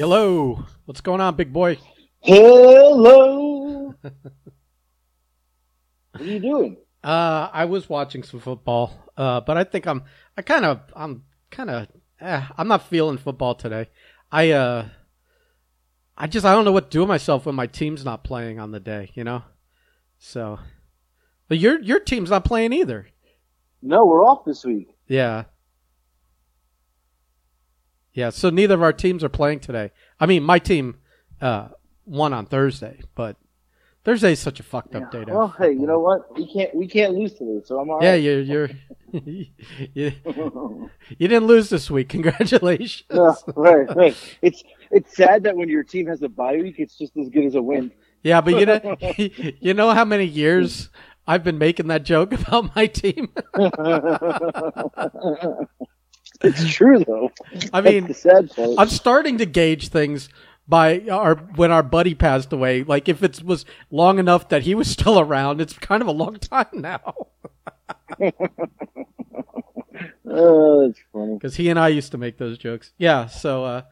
Hello. What's going on, big boy? Hello. what are you doing? Uh, I was watching some football, uh, but I think I'm, I kind of, I'm kind of, eh, I'm not feeling football today. I, uh, I just, I don't know what to do with myself when my team's not playing on the day, you know? So, but your, your team's not playing either. No, we're off this week. Yeah. Yeah, so neither of our teams are playing today. I mean, my team, uh, won on Thursday, but Thursday's such a fucked up day. to Well, hey, you know what? We can't we can't lose today, so I'm all Yeah, right. you're you're you, you didn't lose this week. Congratulations. No, right, right. It's it's sad that when your team has a bye week, it's just as good as a win. Yeah, but you know you know how many years I've been making that joke about my team. It's true though. I mean, That's the sad part. I'm starting to gauge things by our when our buddy passed away. Like if it was long enough that he was still around, it's kind of a long time now. oh, that's funny. Because he and I used to make those jokes. Yeah. So, uh,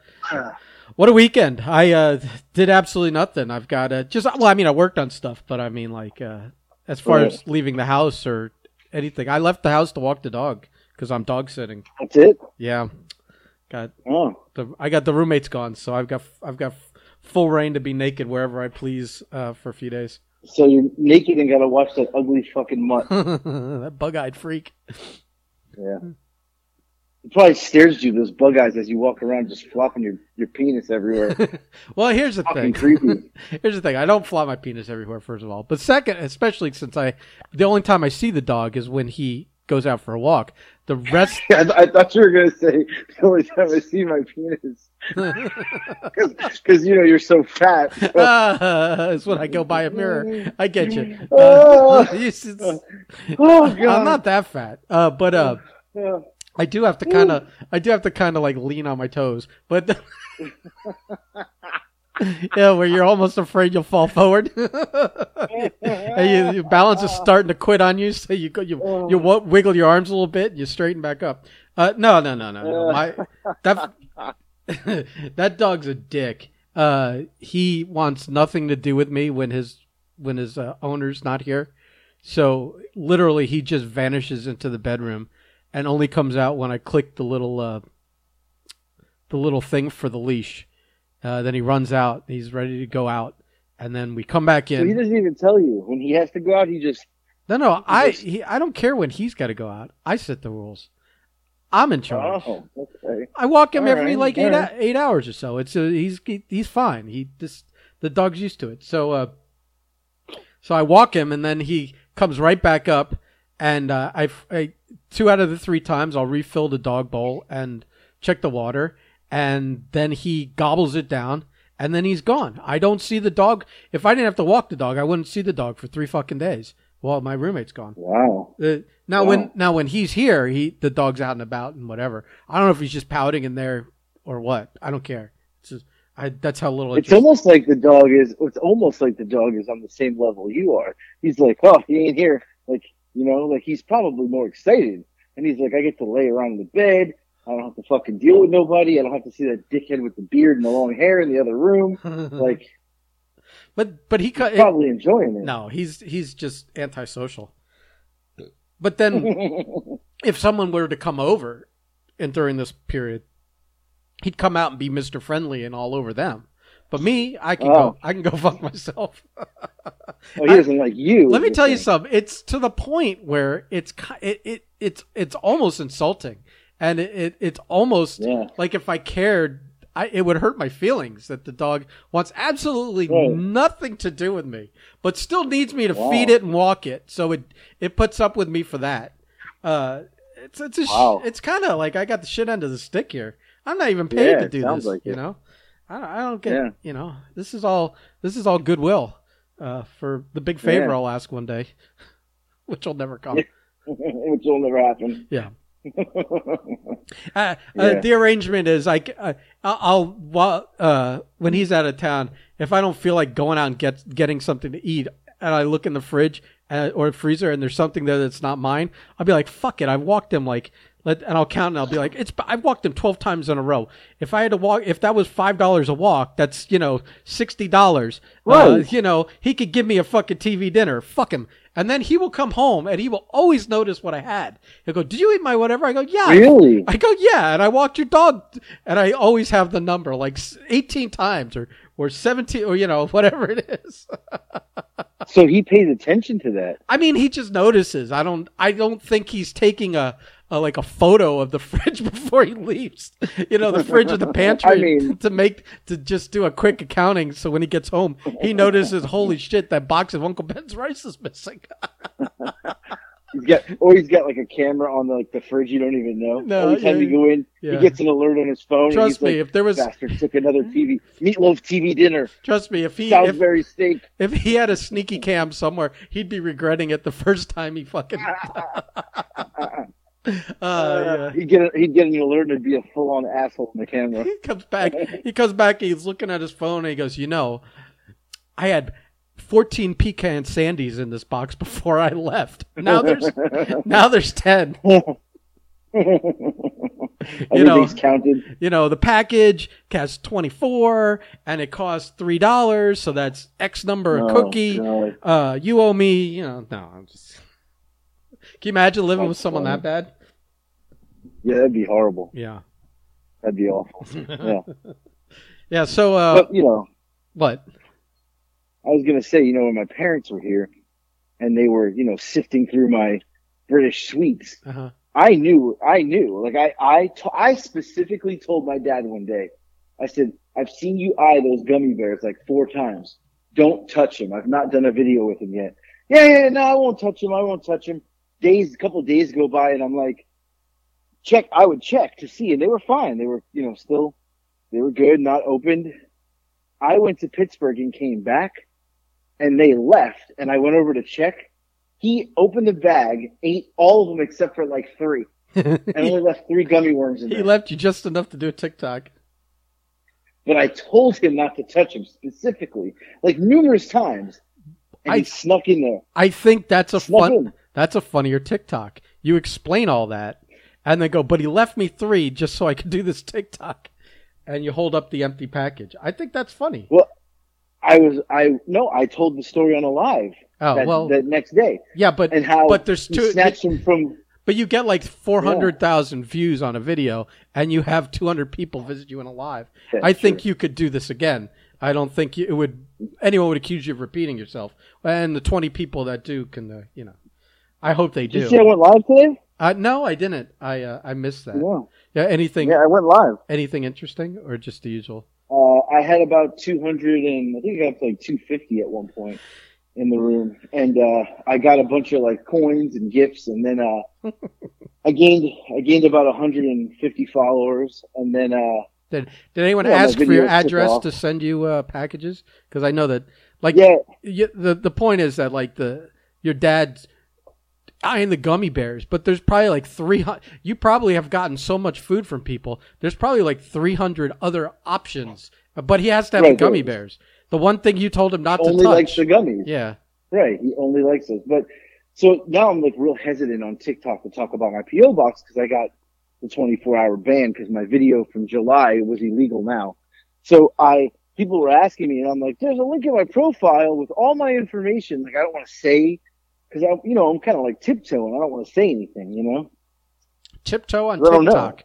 what a weekend! I uh, did absolutely nothing. I've got uh, just well, I mean, I worked on stuff, but I mean, like uh, as far Right. as leaving the house or anything, I left the house to walk the dog because I'm dog sitting. That's it. Yeah. Got Oh, the I got the roommates gone, so I've got I've got full reign to be naked wherever I please uh, for a few days. so you're naked and gotta watch that ugly fucking mutt. that bug-eyed freak. Yeah. It probably stares at you those bug eyes as you walk around, just flopping your, your penis everywhere. Well, here's the Fucking thing. creepy. Here's the thing. I don't flop my penis everywhere, first of all. But second, especially since I, the only time I see the dog is when he goes out for a walk. The rest, I, I thought you were gonna say the only time I see my penis, because you know you're so fat. so- uh, is when I go by a mirror. I get you. Uh, Oh. oh god! I'm not that fat. Uh, but uh, Yeah. I do have to kind of, I do have to kind of like lean on my toes. But yeah, where you're almost afraid you'll fall forward. and you, your balance is starting to quit on you, so you go, you you wiggle your arms a little bit, and you straighten back up. Uh, no, no, no, no, no. My that that dog's a dick. Uh, he wants nothing to do with me when his when his uh, owner's not here. So literally, he just vanishes into the bedroom, and only comes out when I click the little uh, the little thing for the leash. Uh, then he runs out. He's ready to go out, and then we come back in. So he doesn't even tell you when he has to go out. He just No, no, I just- he, I don't care when he's got to go out. I set the rules. I'm in charge. oh okay. I walk him All every right, like eight right. eight hours or so. It's uh, he's he, he's fine. He this the dog's used to it. So uh, so I walk him and then he comes right back up, and uh, I, I two out of the three times I'll refill the dog bowl and check the water, and then he gobbles it down. And then he's gone. I don't see the dog. If I didn't have to walk the dog, I wouldn't see the dog for three fucking days. Well, my roommate's gone. Wow. Uh, now Wow. when now when he's here, he the dog's out and about and whatever. I don't know if he's just pouting in there or what. I don't care. It's just, I that's how little It's almost like the dog is. It's almost like the dog is on the same level you are. He's like, oh, he ain't here. Like you know, like he's probably more excited, and he's like, I get to lay around in the bed. I don't have to fucking deal with nobody. I don't have to see that dickhead with the beard and the long hair in the other room. Like, but but he cut. probably enjoying it. no, he's he's just antisocial. But then if someone were to come over and during this period, he'd come out and be Mister Friendly and all over them. But me, I can Oh. go. I can go fuck myself. oh, he doesn't like you. Let me tell you something. It's to the point where it's it, it it's it's almost insulting, and it, it it's almost Yeah. like if I cared, I it would hurt my feelings that the dog wants absolutely Right. nothing to do with me, but still needs me to Wow. feed it and walk it. So it it puts up with me for that. Uh, it's it's a sh- Wow. it's kind of like I got the shit end of the stick here. I'm not even paid Yeah, to do this. like you it. know, I don't, I don't get. Yeah. You know, this is all this is all goodwill uh, for the big favor. I'll ask one day, which will never come. Which will never happen. Yeah. Uh, uh, the arrangement is like uh, I'll uh, when he's out of town, if I don't feel like going out and get getting something to eat, and I look in the fridge uh, or freezer and there's something there that's not mine, I'll be like, "Fuck it!" I walked him like let, and I'll count and I'll be like, it's I've walked him twelve times in a row. If I had to walk, if that was five dollars a walk, that's you know sixty dollars. Uh, Right. you know he could give me a fucking TV dinner. Fuck him. And then he will come home and he will always notice what I had. He'll go, "Did you eat my whatever?" I go, "Yeah." Really? I go, "Yeah," and I walked your dog, and I always have the number like eighteen times or or seventeen or you know whatever it is. So he pays attention to that. I mean, he just notices. I don't. I don't think he's taking a, a like a photo of the fridge before he leaves. You know, the fridge or the pantry I mean- to make to just do a quick accounting. So when he gets home, he notices, holy shit, that box of Uncle Ben's rice is missing. He's got, or he's got like a camera on the, like the fridge you don't even know. No, Every time yeah, you go in, yeah. he gets an alert on his phone. and Trust me, like, if there was, bastard took another TV meatloaf TV dinner. trust me, if he if, Salisbury steak. if he had a sneaky cam somewhere, he'd be regretting it the first time he fucking. uh, yeah. He'd get a, he'd get an alert and it'd be a full on asshole in the camera. he comes back. He comes back. He's looking at his phone. and He goes, "You know, I had 14 pecan sandies in this box before I left. Now there's now there's 10. You know, counted. you know, the package costs 24 and it costs three dollars, so that's X number of Oh, cookie. Uh, you owe me. You know, no. I'm just. Can you imagine living with someone funny. that bad? Yeah, that'd be horrible. Yeah. That'd be awful. Yeah, Yeah. So, uh, but you know, what? I was gonna say, you know, when my parents were here, and they were, you know, sifting through my British sweets, Uh-huh. I knew, I knew. Like I, I, I specifically told my dad one day, I said, I've seen you eye those gummy bears like four times. Don't touch them. I've not done a video with him yet. Yeah, yeah, yeah, no, I won't touch him. I won't touch him. Days, a couple days go by, and I'm like, check. I would check to see, and they were fine. They were, you know, still, they were good, not opened. I went to Pittsburgh and came back, and they left, and I went over to check. He opened the bag, ate all of them except for like three, and only left three gummy worms in he left you just enough to do a TikTok. but I told him not to touch them specifically, like numerous times, and I- he snuck in there. I think that's a Snuck fun. in. That's a funnier TikTok. You explain all that, and they go, but he left me three just so I could do this TikTok, and you hold up the empty package. I think that's funny. Well, I was, I no, I told the story on a live Oh that, well, that next day, yeah, but and how but there's two. snatched him from. But you get like four hundred thousand views on a video, and you have two hundred people visit you in a live. That's I think true. you could do this again. I don't think you, it would. Anyone would accuse you of repeating yourself, and the twenty people that do can, uh, you know. I hope they Did you do. see I went live today? Uh, no, I didn't. I uh, I missed that. Yeah, Yeah, anything yeah, I went live. anything interesting or just the usual? Uh, I had about 200 and I think I got like 250 at one point in the room. And, uh, I got a bunch of like coins and gifts and then, uh, I gained, I gained about 150 followers and then, uh, Did Did anyone Yeah, ask for your address to send you uh, packages? Because I know that, like, yeah, y the the point is that like the your dad's eyeing the gummy bears, but there's probably like three hundred. You probably have gotten so much food from people. There's probably like three hundred other options, but he has to have Right, the gummy right. bears. The one thing you told him not only to touch. likes the gummies. yeah, Right. He only likes those. But so now I'm like real hesitant on TikTok to talk about my PO box because I got the 24 hour ban because my video from July was illegal now. So I people were asking me, and I'm like, there's a link in my profile with all my information. Like I don't want to say because I, you know, I'm kind of like tiptoeing. I don't want to say anything, you know. tiptoe on know. TikTok,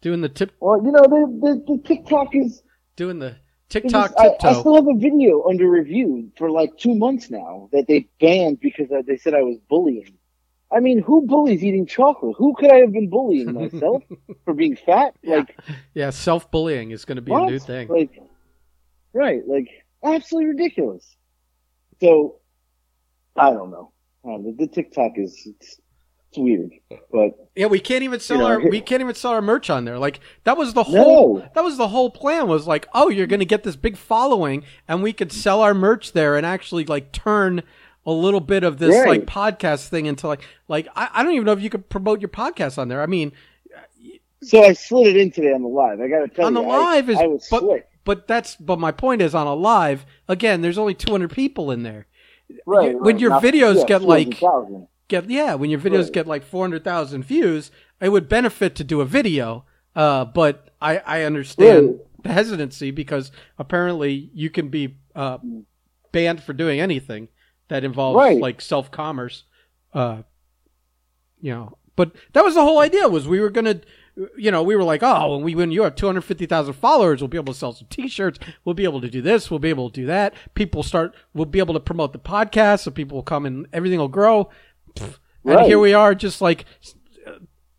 doing the tip, Well, you know, the the, the TikTok is. doing the is TikTok I, I still have a video under review for like two months now that they banned because they said I was bullying. I mean, who bullies eating chocolate? Who could I have been bullying myself for being fat? Yeah. Like yeah, self bullying is going to be what? a new thing. Like, right? Like absolutely ridiculous. So I don't know. Um, the, the TikTok is it's, it's weird, but Yeah, we can't even sell You know, our we can't even sell our merch on there. Like that was the whole no. that was the whole plan was like, oh, you're going to get this big following and we could sell our merch there and actually like turn a little bit of this Right. like podcast thing into like like I, I don't even know if you could promote your podcast on there. I mean, So I slid it in today on the live. I got to tell on you, on the I- live is I was but slick. but that's but my point is on a live again, there's only 200 people in there. Right, you- when right. your Not- videos yeah, get, like- 200,000. get yeah when your videos Right. get like four hundred thousand views, it would benefit to do a video. Uh, but I I understand Right. the hesitancy because apparently you can be uh, banned for doing anything that involves like self commerce. Uh, you know, but that was the whole idea was we were gonna. You know, we were like, oh, when we when you have two hundred fifty thousand followers, we'll be able to sell some T-shirts. We'll be able to do this. We'll be able to do that. People start. We'll be able to promote the podcast, so people will come and everything will grow. And Right. here we are, just like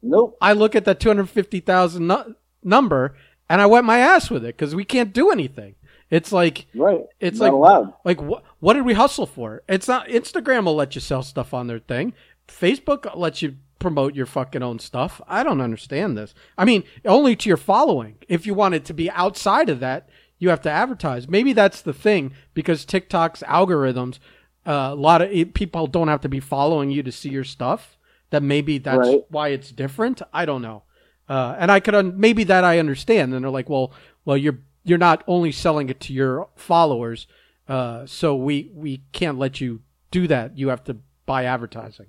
Nope. I look at that 250,000 nu- number and I wet my ass with it because we can't do anything. It's like, Right. It's Not like- allowed. like what, what did we hustle for? It's not, Instagram will let you sell stuff on their thing. Facebook lets you promote your fucking own stuff. I don't understand this. I mean, only to your following. If you want it to be outside of that, you have to advertise. Maybe that's the thing because TikTok's algorithms, uh, a lot of it, people don't have to be following you to see your stuff. That maybe that's Right. why it's different. I don't know. Uh, and I could un- maybe that I understand. And they're like, well, well, you're you're not only selling it to your followers, uh, so we we can't let you do that. You have to buy advertising.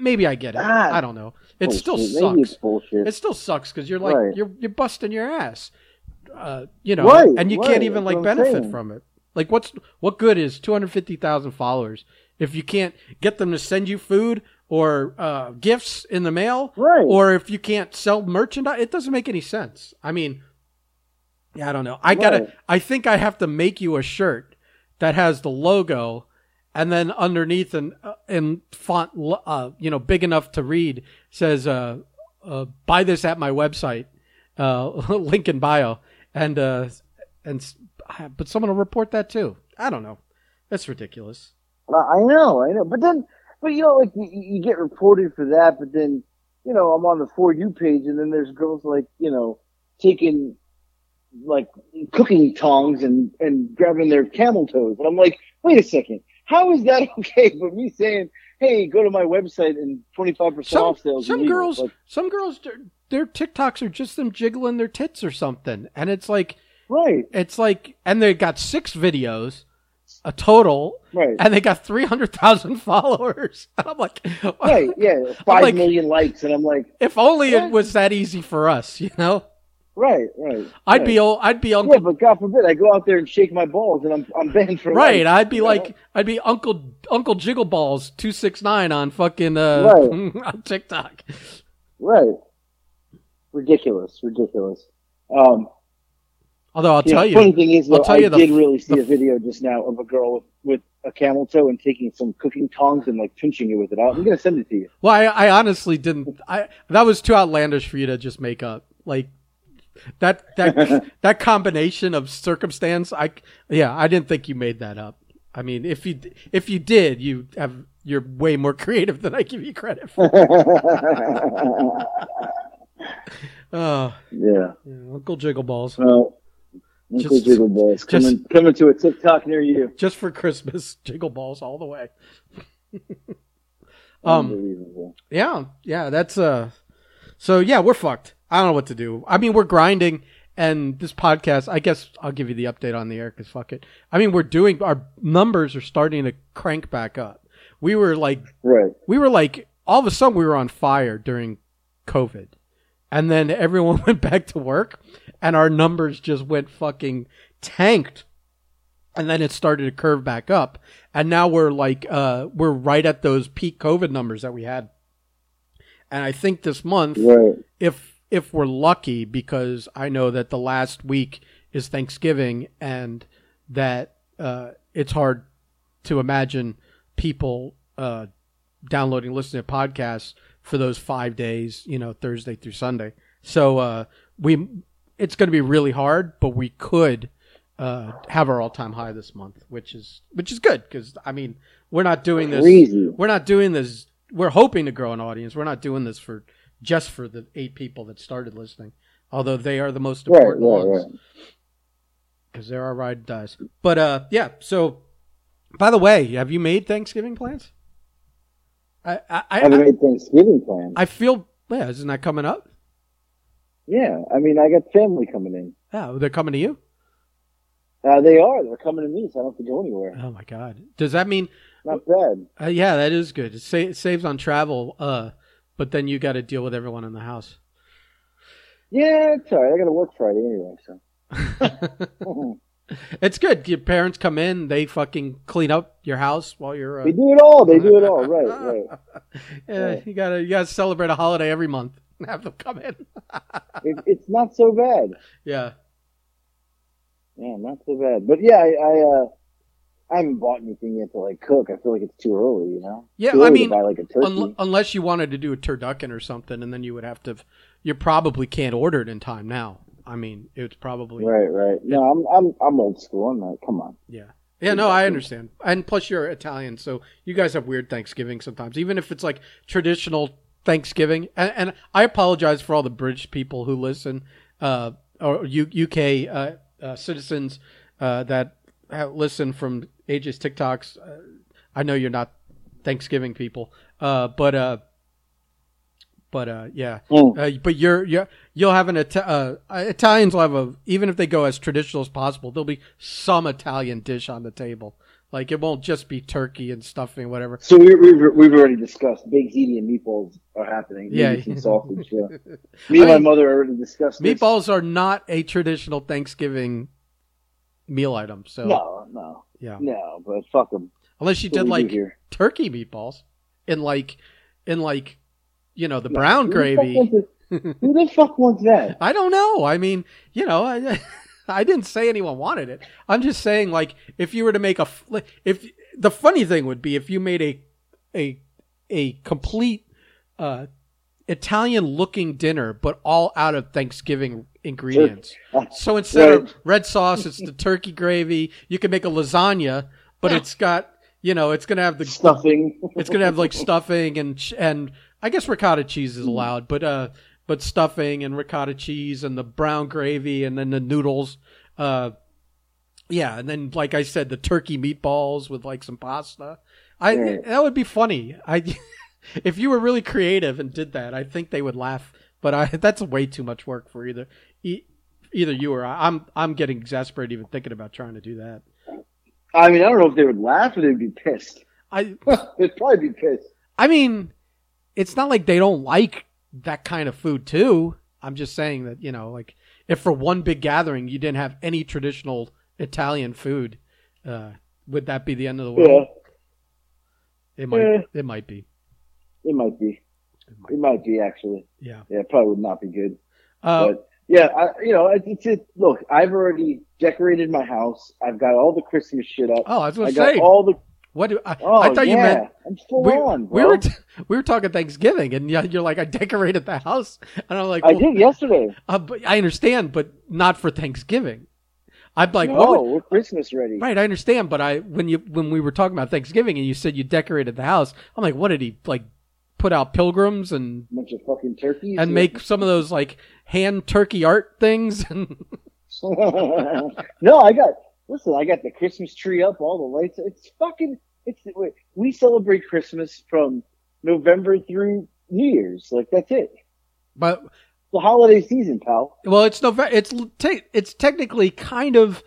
Maybe I get it. Ah, I don't know. It still Bullshit. Maybe sucks. It still sucks because you're like Right. you're you're busting your ass, uh, you know, Right, and you right, can't even that's like benefit saying. from it. Like, what's what good is two hundred fifty thousand followers if you can't get them to send you food or uh, gifts in the mail, Right. Or if you can't sell merchandise, it doesn't make any sense. I mean, yeah, I don't know. I gotta. I think I have to make you a shirt that has the logo, and then underneath in uh, in font, uh, you know, big enough to read says, uh, uh, "Buy this at my website." Uh, link in bio, and and but someone will report that too. I don't know. That's ridiculous. I know, I know. But then, but you know, like you, you get reported for that, but then, you know, I'm on the For You page, and then there's girls like, you know, taking like cooking tongs and and grabbing their camel toes, and I'm like, wait a second, how is that okay? But me saying, hey, go to my website and 25 percent Some off sales. some girls, Like, some girls, their- TikToks are just them jiggling their tits or something, and it's like right, it's like, and they got six videos, a total, right, and they got three hundred thousand followers. And I'm like, right, yeah, five million like- likes, and I'm like, If only it was that easy for us, you know. Right, right. I'd right. be, I'd be Uncle Yeah, but God forbid I go out there and shake my balls, and I'm I'm banned for Right, life, I'd be you know? like, I'd be Uncle Uncle Jiggleballs two six nine on fucking uh, Right. on TikTok. Right. Ridiculous, ridiculous. Um, Although I'll you know, tell you, the funny thing is, though, tell I you the- did really see the- a video just now of a girl with, with a camel toe and taking some cooking tongs and like pinching you with it. I'm gonna send it to you. well, I, I honestly didn't. I that was too outlandish for you to just make up. Like that that that combination of circumstance. I yeah, I didn't think you made that up. I mean, if you if you did, you have you're way more creative than I give you credit for. Oh, yeah. yeah, Uncle Jiggleballs. Well, Uncle Just- Jiggle Balls just- coming coming to a TikTok near you. Just for Christmas, Jiggleballs all the way. um, Unbelievable. Yeah, yeah, that's uh so yeah, we're fucked. I don't know what to do. I mean, we're grinding and this podcast, I guess I'll give you the update on the air cuz fuck it. I mean, we're doing our numbers are starting to crank back up. We were like Right. we were like all of a sudden we were on fire during COVID. And then everyone went back to work and our numbers just went fucking tanked. And then it started to curve back up. And now we're like uh we're right at those peak COVID numbers that we had. And I think this month Right. if if we're lucky because I know that the last week is Thanksgiving and that uh, it's hard to imagine people uh, downloading listening to podcasts for those five days, you know, Thursday through Sunday. So uh, we it's going to be really hard, but we could uh, have our all time high this month, which is which is good because I mean we're not doing this Crazy. we're not doing this we're hoping to grow an audience we're not doing this for just for the eight people that started listening although they are the most important right, ones right. because they're our ride dies but uh yeah so by the way have you made thanksgiving plans i i I haven't I, made Thanksgiving plans. I feel yeah isn't that coming up yeah, I mean, I got family coming in. Oh, they're coming to you Uh, they are. They're coming to me, so I don't have to go anywhere. Oh my god! Does that mean? Not bad. Uh, yeah, that is good. It, sa- it saves on travel. Uh, but then you got to deal with everyone in the house. Yeah, it's alright. I got to work Friday anyway, so. it's good. Your parents come in, they fucking clean up your house while you're. Uh... They do it all. They do it all. Right, right. yeah, Right. you gotta you gotta celebrate a holiday every month. And have them come in. It, it's not so bad. yeah. Yeah, not so bad. But yeah, I, I uh, I haven't bought anything yet to like cook. I feel like it's too early, you know. Yeah, I mean, buy like a turkey. Un- unless you wanted to do a turducken or something, and then you would have to. You probably can't order it in time now. I mean, it's probably right, right. No, I'm I'm I'm old school. I'm like, come on. yeah. Yeah, no, I understand. And plus, you're Italian, so you guys have weird Thanksgiving sometimes, even if it's like traditional Thanksgiving. And, and I apologize for all the British people who listen, uh, or U- UK uh, uh, citizens uh, that listen from AJ's TikToks. Uh, I know you're not Thanksgiving people, uh, but uh, but uh, yeah, Mm. uh, but you're you you'll have an Ita- uh, Italians will have a even if they go as traditional as possible, there'll be some Italian dish on the table. Like it won't just be turkey and stuffing, whatever. So we, we've we've already discussed baked ziti and meatballs are happening. Yeah. Maybe some sausage. Yeah. Me and I my mother already discussed this. Meatballs are not a traditional Thanksgiving meal item. So No, no, yeah, no. But fuck them. unless you did like turkey meatballs in like in like you know the brown gravy. Who the fuck wants that? I don't know. I mean, you know, I, I didn't say anyone wanted it. I'm just saying, like, if you were to make a, if the funny thing would be if you made a, a, a complete, uh, Italian looking dinner, but all out of Thanksgiving ingredients. So instead of red sauce, it's the turkey gravy. You can make a lasagna, but it's got, you know, it's gonna have the Stuffing. it's gonna have like stuffing and and I guess ricotta cheese is allowed, but uh, but stuffing and ricotta cheese and the brown gravy and then the noodles, uh, yeah, and then like I said, the turkey meatballs with like some pasta. I Right. that would be funny. I if you were really creative and did that, I think they would laugh. But I that's way too much work for either e- either you or I. I'm I'm getting exasperated even thinking about trying to do that. I mean, I don't know if they would laugh or they'd be pissed. I They'd probably be pissed. I mean, it's not like they don't like that kind of food too. I'm just saying that you know, like if for one big gathering you didn't have any traditional Italian food, uh, would that be the end of the Yeah, world? It might. Yeah. It might be. It might be. It might. It might be actually. Yeah. Yeah, it probably would not be good. Uh, but yeah, I, you know, it's, it's it. Look, I've already decorated my house. I've got all the Christmas shit up. oh, I was going to got say. all the. what do I, Oh, I thought yeah, you meant. I'm full We, on. we were t- we were talking Thanksgiving, and yeah, you're like I decorated the house, and I'm like, I did yesterday. uh, but I understand, but not for Thanksgiving. I'm like, no, would, we're Christmas ready. Right, I understand, but I when you when we were talking about Thanksgiving and you said you decorated the house, I'm like, what did he like put out pilgrims and a bunch of fucking turkeys. and make some of those like hand turkey art things and no, I got. Listen, I got the Christmas tree up, all the lights. It's fucking. It's we celebrate Christmas from November through New Year's. Like that's it. but The holiday season, pal. well, it's November. It's te- it's technically kind of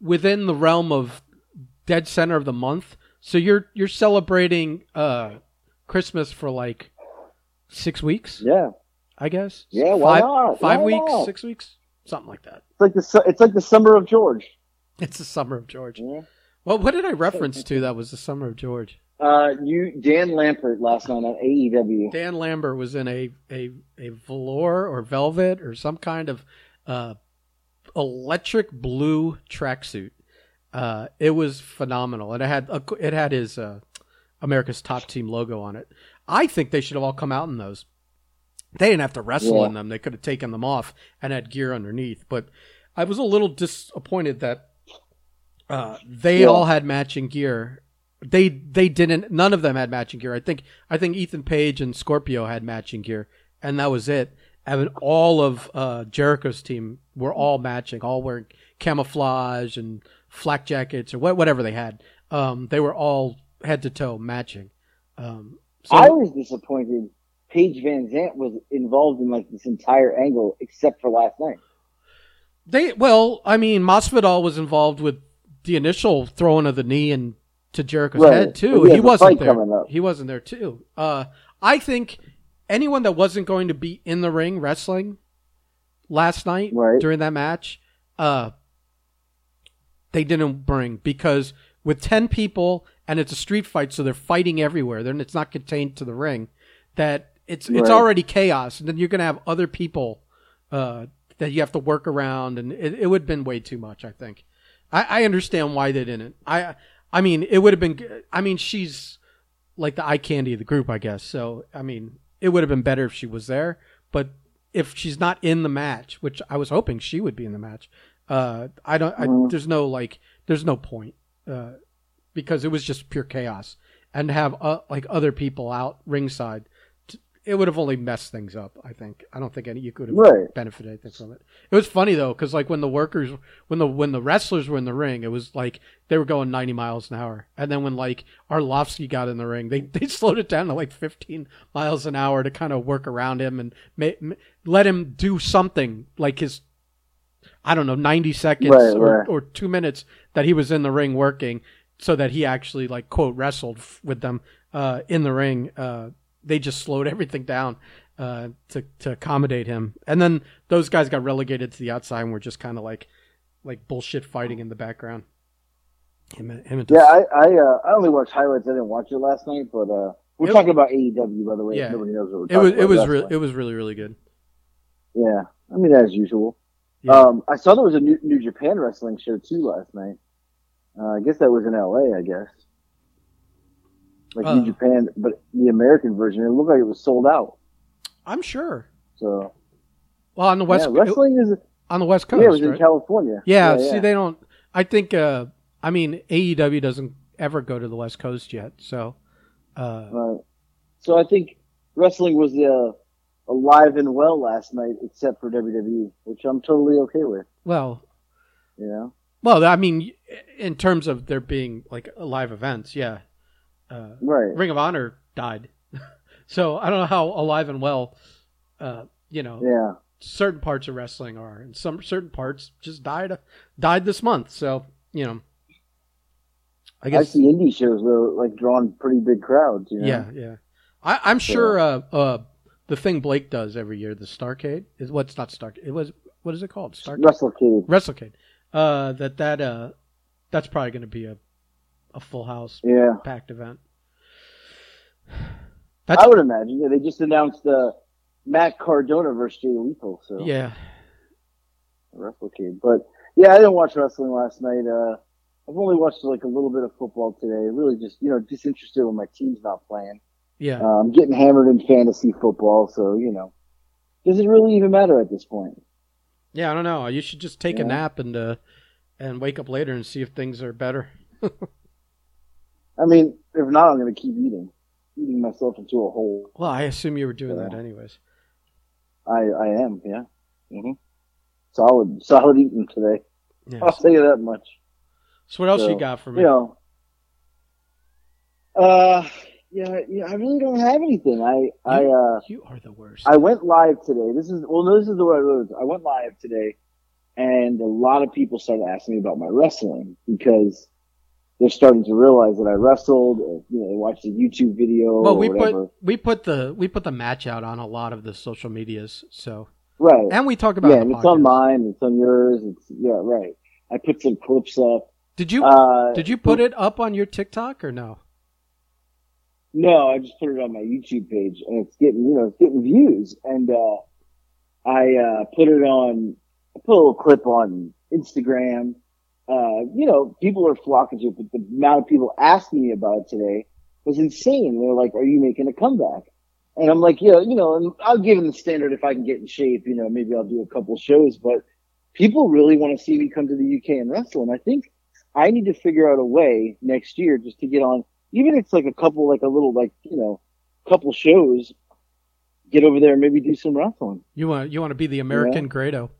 within the realm of dead center of the month. So you're you're celebrating uh Christmas for like six weeks, Yeah, I guess. Yeah, why five, not? Five Why weeks, not? six weeks, something like that. it's like the it's like the summer of George. It's the summer of George. Yeah. Well, what did I reference to that was the summer of George? Uh, you Dan Lambert last night on E AEW. Dan Lambert was in a a a velour or velvet or some kind of uh, electric blue tracksuit. Uh, it was phenomenal, and it had a, it had his uh, America's Top Team logo on it. I think they should have all come out in those. They didn't have to wrestle Yeah. in them; they could have taken them off and had gear underneath. But I was a little disappointed that uh, they Yeah. all had matching gear. They they didn't. None of them had matching gear. I think I think Ethan Page and Scorpio had matching gear, and that was it. And all of uh, Jericho's team were all matching, all wearing camouflage and flak jackets or wha- whatever they had. Um, they were all head to toe matching. Um, so I was disappointed. Paige VanZant was involved in like this entire angle except for last night. They well, I mean, Masvidal was involved with the initial throwing of the knee and to Jericho's Right. head too. He He wasn't there. He wasn't there too. Uh, I think anyone that wasn't going to be in the ring wrestling last night Right. during that match, uh, they didn't bring because with ten people and it's a street fight, so they're fighting everywhere. Then it's not contained to the ring. That it's it's already chaos, and then you're gonna have other people uh, that you have to work around, and it, it would have been way too much. I think. I, I understand why they didn't. I I mean, it would have been. I mean, she's like the eye candy of the group, I guess. So I mean, it would have been better if she was there. But if she's not in the match, which I was hoping she would be in the match, uh, I don't. I, Mhm. there's no like. There's no point uh, because it was just pure chaos, and have uh, like other people out ringside. It would have only messed things up. I think. I don't think any you could have Right. benefited anything from it. It was funny though, because like when the workers, when the when the wrestlers were in the ring, it was like they were going ninety miles an hour, and then when like Arlovski got in the ring, they they slowed it down to like fifteen miles an hour to kind of work around him and ma- ma- let him do something like his, I don't know, ninety seconds Right, or right. or two minutes that he was in the ring working, so that he actually like quote wrestled f- with them uh, in the ring. Uh, they just slowed everything down uh, to to accommodate him, and then those guys got relegated to the outside and were just kind of like like bullshit fighting in the background. Him, and- him and Yeah, I I, uh, I only watched highlights. I didn't watch it last night, but uh, we're It- talking about AEW by the way. Yeah. Nobody knows what we're it talking was about. it was really it was really really good. Yeah, I mean as usual. Yeah. Um, I saw there was a new, New Japan wrestling show too last night. Uh, I guess that was in LA. I guess like Uh. New Japan, but the American version. It looked like it was sold out. I'm sure. So Well, on the west yeah, wrestling is on the west coast, yeah, it was in? California. Yeah, yeah, see, they don't. I think. Uh, I mean, AEW doesn't ever go to the West Coast yet, so. Uh, Right. So I think wrestling was uh, alive and well last night, except for WWE, which I'm totally okay with. well, You know, well, I mean, in terms of there being like live events, yeah. Uh, right? Ring of Honor died, so I don't know how alive and well, uh, you know, Yeah. certain parts of wrestling are, and some certain parts just died died this month. So you know, I I, guess see indie shows though, like drawing pretty big crowds. You know? Yeah, yeah. I, I'm sure uh, uh, the thing Blake does every year, the Starcade, is what's not Starcade. It was what is it called? Starcade, WrestleCade. WrestleCade. Uh, that that uh, that's probably going to be a a full house Yeah, packed event. That's I would imagine. Yeah, they just announced uh, Matt Cardona versus Jay Lethal, so yeah. WrestleCade. But yeah, I didn't watch wrestling last night. Uh, I've only watched like a little bit of football today. Really, just you know, disinterested when my team's not playing. Yeah, Uh, I'm getting hammered in fantasy football, so you know, does it really even matter at this point? Yeah. I don't know. You should just take a nap and uh, and wake up later and see if things are better. I mean, if not, I'm going to keep eating, eating myself into a hole. Well, I assume you were doing that anyways. I I am, yeah. Mm-hmm. Solid, solid eating today. Yeah. I'll say you that much. So what else so, you got for me? You know, uh, yeah, yeah. I really don't have anything. I I uh. you are the worst. I went live today. This is well, no, this is the way I wrote. I went live today, and a lot of people started asking me about my wrestling because they're starting to realize that I wrestled. Or, you know, they watched a YouTube video well, we put we put the we put the match out on a lot of the social medias. So right. and we talk about yeah, it and it's on mine. It's on yours. It's yeah, right. I put some clips up. Did you Uh, did you put it up on your TikTok or no? No, I just put it on my YouTube page, and it's getting you know it's getting views. And uh, I uh, put it on. I put a little clip on Instagram. Uh, you know, people are flocking to it, but the amount of people asking me about it today was insane. They're like, "Are you making a comeback?" And I'm like, "Yeah, you know." And I'll give them the standard if I can get in shape. You know, maybe I'll do a couple shows. But people really want to see me come to the UK and wrestle, and I think I need to figure out a way next year just to get on even if it's like a couple, like a little, like you know, couple shows, get over there and maybe do some wrestling. You want you want to be the American Grado.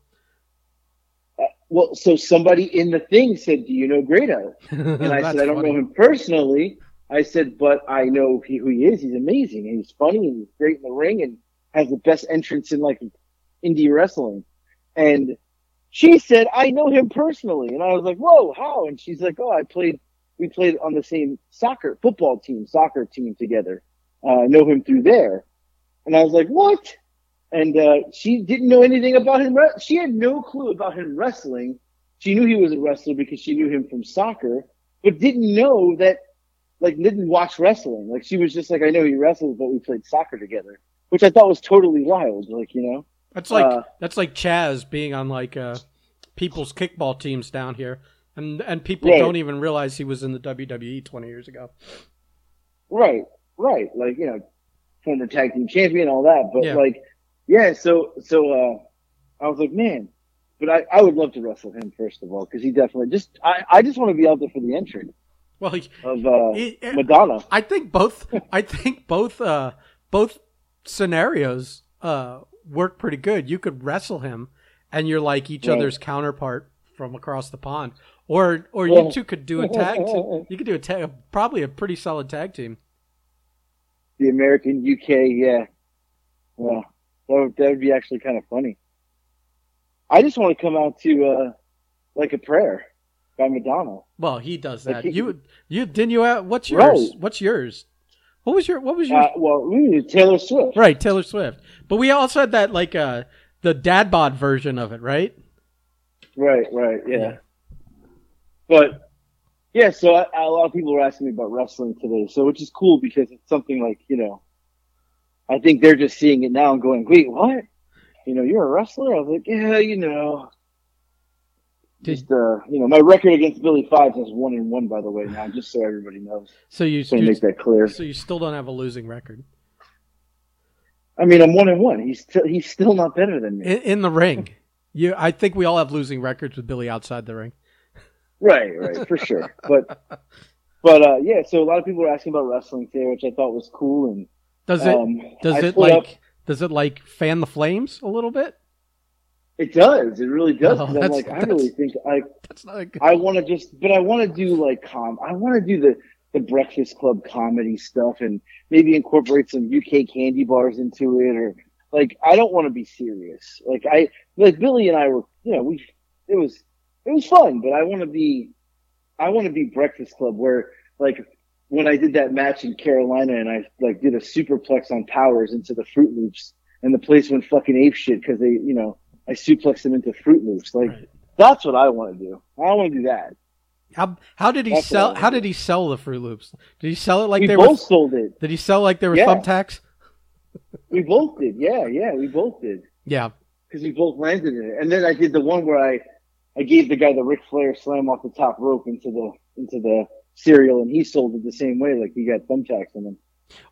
Uh, well, so somebody in the thing said, "Do you know Grado?" And I said, "I don't know him personally." I said, "But I know he, who he is. He's amazing. And he's funny and he's great in the ring and has the best entrance in like indie wrestling." And she said, I know him personally. And I was like, whoa, how? And she's like, oh, I played, we played on the same soccer, football team, soccer team together. Uh, I know him through there. And I was like, what? And, uh, she didn't know anything about him. She had no clue about him wrestling. She knew he was a wrestler because she knew him from soccer, but didn't know that, like, didn't watch wrestling. Like, she was just like, I know he wrestles, but we played soccer together, which I thought was totally wild. Like, you know? That's like Uh, that's like Chaz being on like uh, people's kickball teams down here, and and people Right. don't even realize he was in the WWE twenty years ago. Right, right. Like, you know, former tag team champion, all that. But Yeah. like, yeah, so, so, uh, I was like, man, but I, I would love to wrestle him first of all, cause he definitely just, I, I just want to be out there for the entrance Well, of, uh, Madonna. I think both. I think both. Uh, both scenarios uh, work pretty good. You could wrestle him, and you're like each Right. other's counterpart from across the pond, or or you two could do a tag. Te- you could do a tag, probably a pretty solid tag team. The American UK, yeah. Well, that would, that would be actually kind of funny. I just want to come out to, uh, like a prayer by Madonna. Well, he does Like that. he- you you didn't you? Uh, what's yours? Right. What's yours? What was your What was your Uh, well, ooh, Taylor Swift. right? Taylor Swift. But we also had that like uh the dad bod version of it, right? Right, right, yeah. Yeah. But yeah, so I, a lot of people were asking me about wrestling today, so which is cool because it's something like you know, I think they're just seeing it now and going, "Wait, what? You know, you're a wrestler?" I was like, "Yeah, you know." Did- Just uh, you know, my record against Billy Fives is one and one, by the way. Now, just so everybody knows, So you, you make that clear. so you still don't have a losing record I mean, I'm one and one. He's still he's still not better than me. in, in the ring. You, I think we all have losing records with Billy outside the ring. Right, right, for sure. But but uh, yeah, so a lot of people were asking about wrestling today, which I thought was cool and. Does it? Um, does I it like? up- Does it like fan the flames a little bit? it does. It really does. Oh, I'm like, I really think I, That's not good. I want to just, but I want to do like com. I want to do the the Breakfast Club comedy stuff and maybe incorporate some UK candy bars into it, or like I don't want to be serious. Like I, like Billy and I were, you know, we, it was, it was fun, but I want to be, I want to be Breakfast Club where like when I did that match in Carolina and I like did a superplex on Powers into the Froot Loops and the place went fucking ape shit because they, you know, I suplexed them into Froot Loops. Like Right. that's what I want to do. I want to do that. How how did he That's sell? How did he sell the Froot Loops? Did he sell it like we they both were? sold it. Did he sell like they were Yeah. thumbtacks? We both did. Yeah, yeah, we both did Yeah. Because we both landed in it. And then I did the one where I, I gave the guy the Ric Flair slam off the top rope into the into the cereal, and he sold it the same way, like he got thumbtacks in him.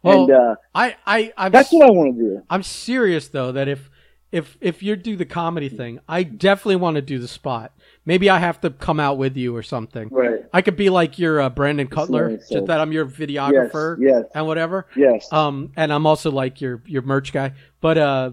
Well, and uh, I I I'm that's what I want to do. I'm serious though that if if if you do the comedy thing, I definitely want to do the spot. Maybe I have to come out with you or something. Right. I could be like your uh, Brandon Cutler, nice, just that I'm your Yes. videographer Yes. and whatever. Yes. Um, and I'm also like your your merch guy. But uh,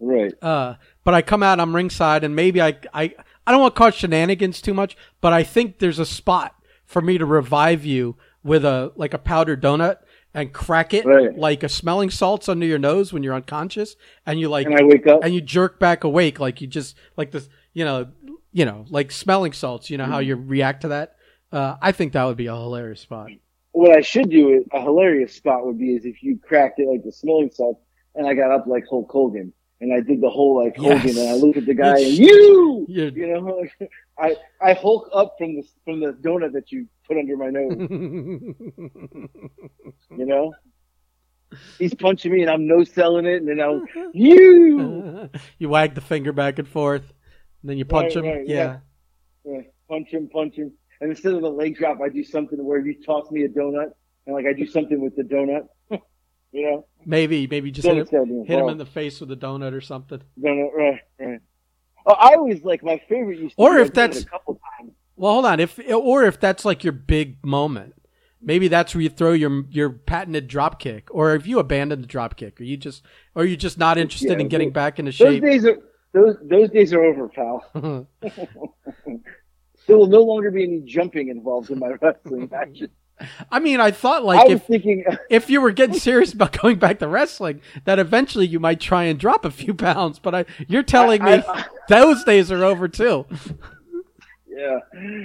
right. uh, but I come out, I'm ringside, and maybe I I I don't want to cause shenanigans too much, but I think there's a spot for me to revive you with a like a powdered donut and crack it Right. like a smelling salts under your nose when you're unconscious, and you like And I wake up. and you jerk back awake like you just like this you know you know like smelling salts you know how you react to that uh, i think that would be a hilarious spot what I should do, a hilarious spot would be is if you cracked it like the smelling salt, and I got up like Hulk Hogan, and I did the whole like Yes. Hogan, and I looked at the guy and you, you're- you know, I I Hulk up from the from the donut that you put under my nose, you know. He's punching me, and I'm no selling it, and then I'll you! You wag the finger back and forth and then you punch Right, him? right, yeah. yeah. Yeah, punch him, punch him, and instead of the leg drop, I do something where you toss me a donut, and like I do something with the donut, you know. maybe maybe just hit him, hit him in the face with a donut or something No, no, uh, right, right. Oh, I always like my favorite. Used to Or be, if I did it that's- a couple times. well hold on if or if that's like your big moment maybe that's where you throw your your patented drop kick or if you abandon the drop kick or you just or you just not interested Yeah, in getting those- back into Those shape days are those those days are over, pal. There will no longer be any jumping involved in my wrestling matches. I mean, I thought like was if thinking, if you were getting serious about going back to wrestling, that eventually you might try and drop a few pounds. But I, you're telling me I- I- those days are over too. yeah.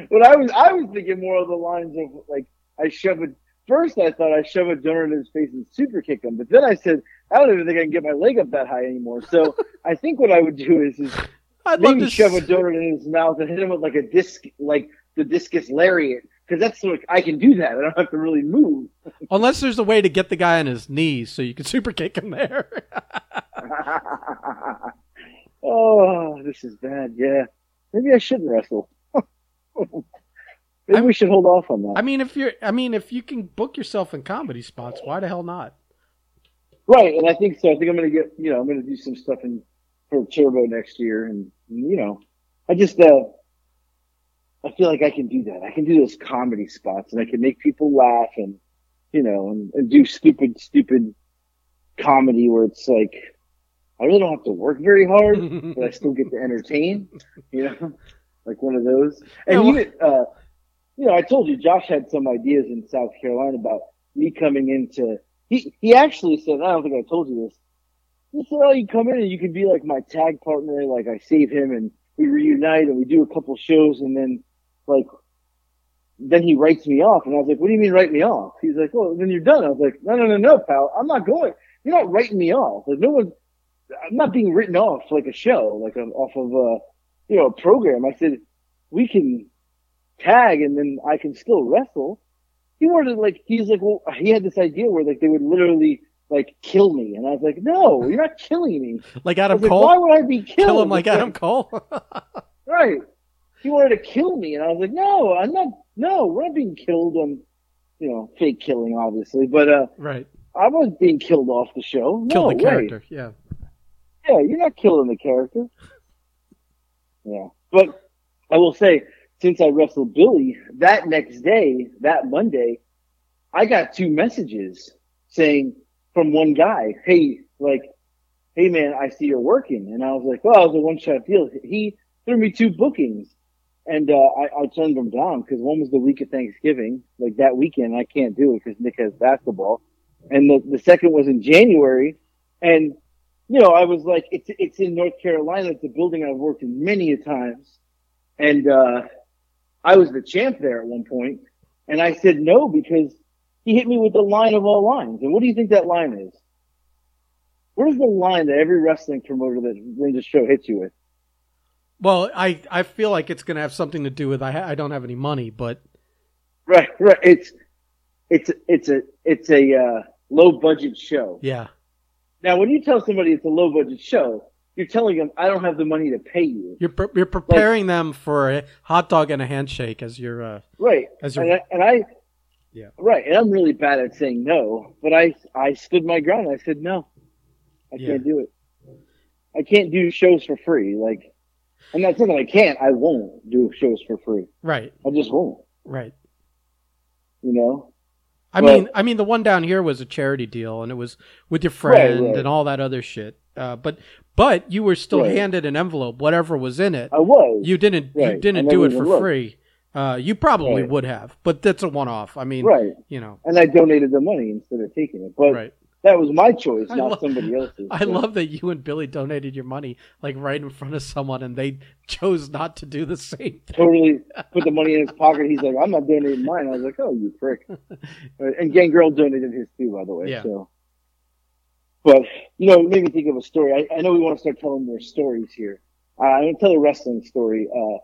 But I was, I was thinking more of the lines of like, I shove it. First, I thought I shove a donut in his face and super kick him, but then I said, I don't even think I can get my leg up that high anymore. So I think what I would do is, is I'd love maybe to shove a s- donut in his mouth and hit him with like a disc, like the discus lariat, because that's like I can do that. I don't have to really move. unless there's a way to get the guy on his knees so you can super kick him there. oh, this is bad. Yeah, maybe I shouldn't wrestle. maybe I'm- we should hold off on that. I mean, if you're, I mean, if you can book yourself in comedy spots, why the hell not? right, and I think so. I think I'm gonna get, you know, I'm gonna do some stuff in for Turbo next year, and you know, I just, uh, I feel like I can do that. I can do those comedy spots, and I can make people laugh, and you know, and, and do stupid, stupid comedy where it's like. I really don't have to work very hard, but I still get to entertain, you know, like one of those. And Yeah, even, uh, you know, I told you Josh had some ideas in South Carolina about me coming into. He he actually said, I don't think I told you this. He said, "Oh, you come in and you can be like my tag partner. Like I save him and we reunite and we do a couple shows and then like." Then he writes me off, and I was like, "What do you mean write me off?" He's like, well, then you're done." I was like, "No, no, no, no, pal. I'm not going. You're not writing me off. Like no one. I'm not being written off like a show, like um, off of a, you know, a program. I said, we can tag and then I can still wrestle. He wanted like, he's like, well, he had this idea where like they would literally like kill me. And I was like, no, you're not killing me. like Adam was like, Cole, why would I be killed? kill him like Adam Cole. Right. He wanted to kill me. And I was like, no, I'm not, no, we're not being killed on, you know, fake killing, obviously. But, uh, right, I wasn't being killed off the show. kill no the way. character. Yeah, Yeah, you're not killing the character. Yeah. But I will say, since I wrestled Billy, that next day, that Monday, I got two messages saying from one guy, Hey, like, hey man, I see you're working. And I was like, well, it was a one shot deal. He threw me two bookings and, uh, I, I turned them down because one was the week of Thanksgiving. Like that weekend, I can't do it because Nick has basketball. And the, the second was in January. And you know, I was like, it's it's in North Carolina. It's a building I've worked in many a times, and uh, I was the champ there at one point, and I said no because he hit me with the line of all lines. And what do you think that line is? Where's the line that every wrestling promoter that runs a show hits you with? Well, I I feel like it's going to have something to do with I ha- I don't have any money, but Right, right. It's it's it's a it's a uh, low budget show. yeah, Now, when you tell somebody it's a low budget show, you're telling them I don't have the money to pay you. you're pre- you're preparing them for a hot dog and a handshake as your uh, Right. as and your I, and I Yeah. right and i'm really bad at saying no but i i stood my ground i said no i Yeah. can't do it i can't do shows for free like i'm not saying i can't i won't do shows for free right i just won't right. you know I Well- mean, I mean, the one down here was a charity deal, and it was with your friend Right, right. and all that other shit. Uh, but but you were still Right. handed an envelope, whatever was in it. i was You didn't you didn't do it for looked. free. Uh, you probably would have, but that's a one off. I mean, right you know, and i donated the money instead of taking it but right. That was my choice I not somebody else's I So- love that you and Billy donated your money like right in front of someone, and they chose not to do the same thing. totally put the money in his pocket. He's like, I'm not donating mine. I was like, oh, you prick. Uh, and Gangrel donated his too, by the way. Yeah. So, but you know, it made me think of a story. I, I know we want to start telling more stories here. Uh, I'm gonna tell a wrestling story. Uh,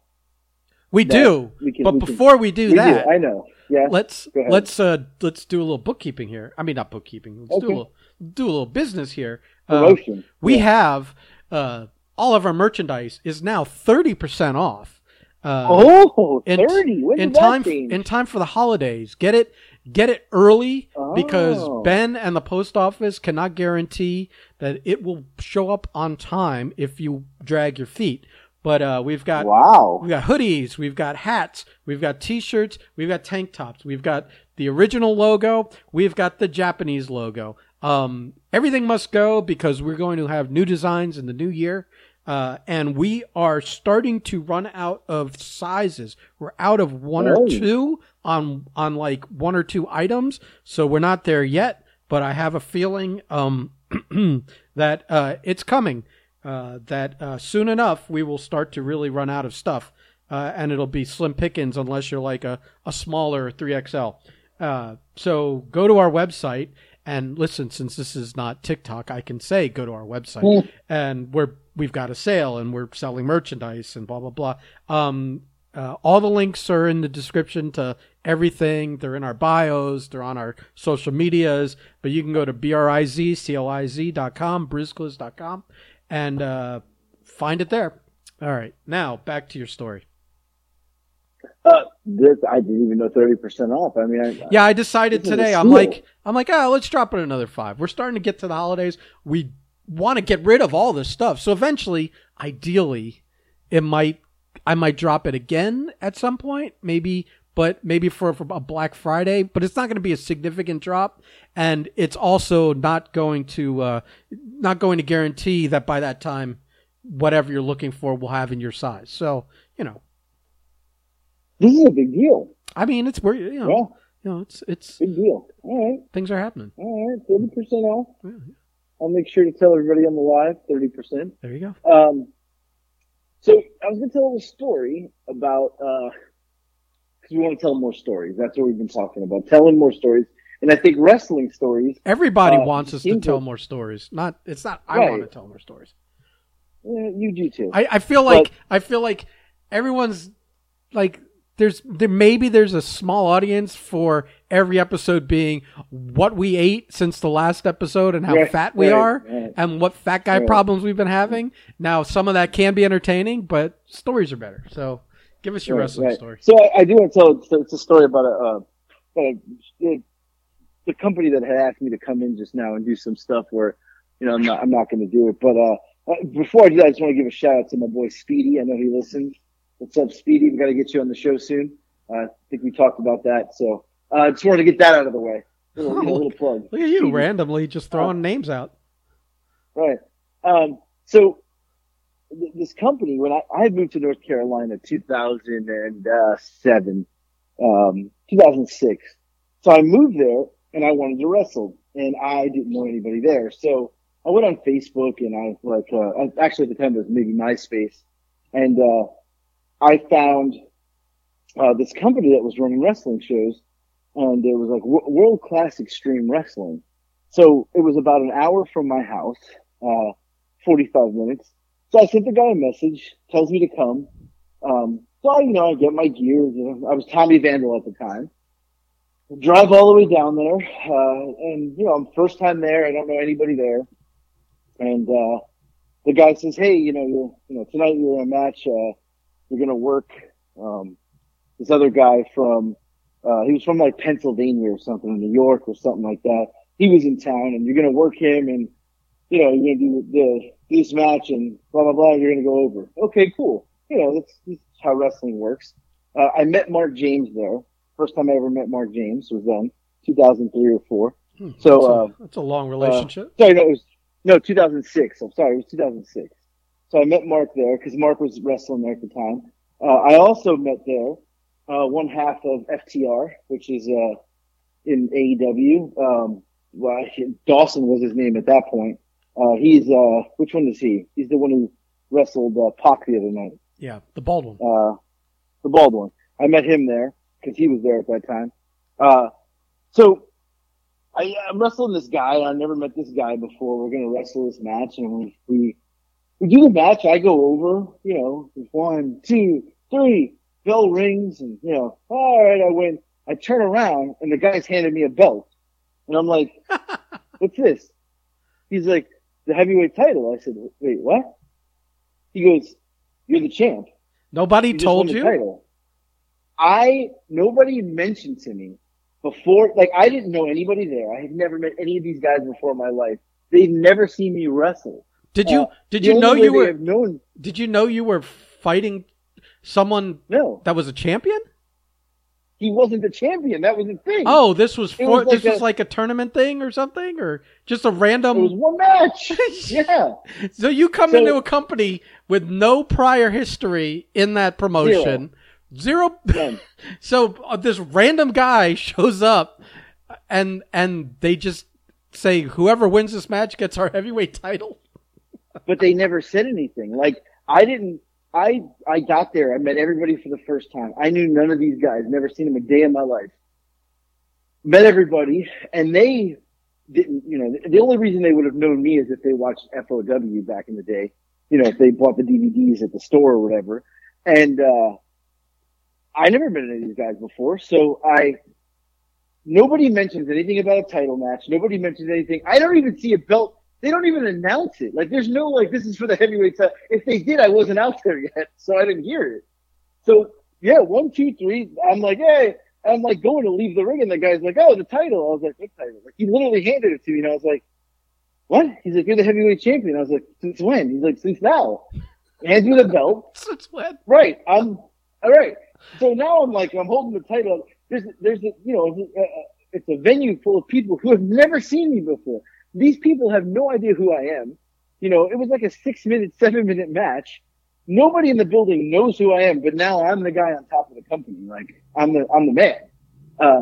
We do, we can- but we can- before we do we that, do. I know. Yeah. let's let's uh let's do a little bookkeeping here. I mean, not bookkeeping. Let's do a little do a little business here. Uh, Promotion. we Yeah. have uh all of our merchandise is now thirty percent off. Uh, oh, in- 30. When in time change? in time for the holidays. Get it get it early because Oh. Ben and the post office cannot guarantee that it will show up on time if you drag your feet. But uh, we've got wow. We've got hoodies, we've got hats, we've got t-shirts, we've got tank tops, we've got the original logo, we've got the Japanese logo. Um, everything must go because we're going to have new designs in the new year. Uh, and we are starting to run out of sizes. We're out of one Oh. or two on on like one or two items, so we're not there yet. But I have a feeling um, that uh, it's coming. Uh, that uh, soon enough we will start to really run out of stuff, uh, and it'll be slim pickings unless you're like a, a smaller 3XL. Uh, so go to our website and listen. Since this is not TikTok, I can say go to our website, and we're we've got a sale and we're selling merchandise and blah blah blah. Um, uh, all the links are in the description to everything. They're in our bios. They're on our social medias. But you can go to brizcliz.com, brizcliz.com, and uh, find it there. All right, now back to your story. Uh, this, I didn't even know thirty percent off. I mean, I, Yeah, I decided This is a today. I'm like, I'm like, oh, let's drop it another five. We're starting to get to the holidays. We want to get rid of all this stuff. So eventually, ideally, it might, I might drop it again at some point, maybe, but maybe for, for a Black Friday. But it's not going to be a significant drop, and it's also not going to, uh, not going to guarantee that by that time, whatever you're looking for will have in your size. So you know, this is a big deal. I mean, it's where you know, Yeah, you know, it's it's big deal. All right, things are happening. all right, thirty percent off. Yeah, I'll make sure to tell everybody on the live thirty percent. there you go. Um, so I was going to tell a story about because we want to tell more stories. That's what we've been talking about, telling more stories. And I think wrestling stories. Everybody Uh, wants us to tell more stories. Not it's not I Right. want to tell more stories. eh, you do too. I, I feel like I feel like everyone's like there's there maybe there's a small audience for every episode being what we ate since the last episode and how Right, fat we right, are right. and what fat guy Right. problems we've been having. Now some of that can be entertaining, but stories are better. So give us your Right, wrestling right. story. So I, I do want to tell. It's, it's a story about a, uh, a the company that had asked me to come in just now and do some stuff where you know I'm not I'm not going to do it. But uh, uh, before I do that, I just want to give a shout out to my boy Speedy. I know he listens. What's up, Speedy? We got to get you on the show soon. Uh, I think we talked about that. So uh, I just wanted to get that out of the way. A little, you know, a little plug. Look at you Speedy. randomly just throwing Uh, names out. Right. Um, so th- this company, when I, I moved to North Carolina 2007, um, 2006. So I moved there and I wanted to wrestle and I didn't know anybody there. So I went on Facebook and I like, uh, actually at the time it was maybe MySpace and, uh, I found, uh, this company that was running wrestling shows and it was like world class extreme wrestling. So it was about an hour from my house, uh, 45 minutes. So I sent the guy a message, tells me to come. Um, so I, you know, I get my gear. You know, I was Tommy Vandal at the time. Drive all the way down there, uh, and you know, I'm first time there. I don't know anybody there. And, uh, the guy says, Hey, you know, you're, you know, tonight you're in a match, uh, you're to work, um, this other guy from, uh, he was from like Pennsylvania or something, or New York or something like that. He was in town and you're to work him and, you know, you're to do the, this match and blah, blah, blah. You're going to go over. Okay, cool. You know, that's, that's how wrestling works. Uh, I met Mark James there. First time I ever met Mark James was then 2003 or four. Hmm, So, that's, a, uh, that's a long relationship. Sorry, no, it was, no, 2006. I'm sorry. It was 2006. So I met Mark there because Mark was wrestling there at the time. Uh, I also met there, uh, one half of FTR, which is, uh, in AEW. Um, well, Dawson was his name at that point. Uh, he's, uh, which one is he? He's the one who wrestled, uh, Pac the other night. yeah, the bald one. Uh, the bald one. I met him there because he was there at that time. Uh, so I, I'm wrestling this guy. I never met this guy before. We're gonna wrestle this match, and we we, we do the match. I go over, you know, one, two, three. Bell rings, and you know, all right, I win. I turn around, and the guy's handed me a belt, and I'm like, "What's this?" He's like, "The heavyweight title." I said, "Wait, what?" He goes, "You're the champ." Nobody You told you. title. I nobody mentioned to me before. Like I didn't know anybody there. I had never met any of these guys before in my life. They've never seen me wrestle. Did you Uh, did you know you were known? did you know you were fighting someone No. that was a champion? He wasn't the champion. That was the thing. Oh, this was for was like this was a- like a tournament thing or something, or just a random. it was one match. yeah, So you come So- into a company with no prior history in that promotion, zero. None. so uh, this random guy shows up, and and they just say whoever wins this match gets our heavyweight title. but they never said anything. Like I didn't. I I got there. I met everybody for the first time. I knew none of these guys. Never seen them a day in my life. Met everybody, and they didn't. You know, the only reason they would have known me is if they watched FOW back in the day. You know, if they bought the DVDs at the store or whatever. And uh I never met any of these guys before, so I. Nobody mentions anything about a title match. Nobody mentions anything. I don't even see a belt they don't even announce it. Like there's no like this is for the heavyweight title. Uh, if they did, I wasn't out there yet, so I didn't hear it. So yeah, one, two, three. I'm like, hey, I'm like going to leave the ring, and the guy's like, oh, the title. I was like, what title? Like he literally handed it to me, and I was like, what? He's like, you're the heavyweight champion. I was like, since when? He's like, since now. Hands me the belt. Since when? Right. I'm all right. So now I'm like, I'm holding the title. There's, there's, a, you know, it's a, it's a venue full of people who have never seen me before. These people have no idea who I am. You know, it was like a six minute, seven minute match. Nobody in the building knows who I am, but now I'm the guy on top of the company. Like I'm the, I'm the man. Uh,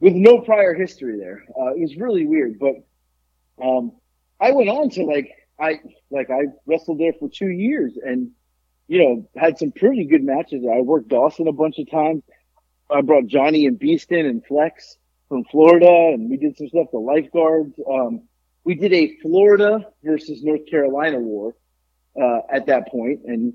with no prior history there. Uh, it was really weird, but, um, I went on to like, I, like I wrestled there for two years and, you know, had some pretty good matches. I worked Dawson a bunch of times. I brought Johnny and Beeston and Flex from Florida and we did some stuff, the lifeguards. Um, we did a Florida versus North Carolina war, uh, at that point and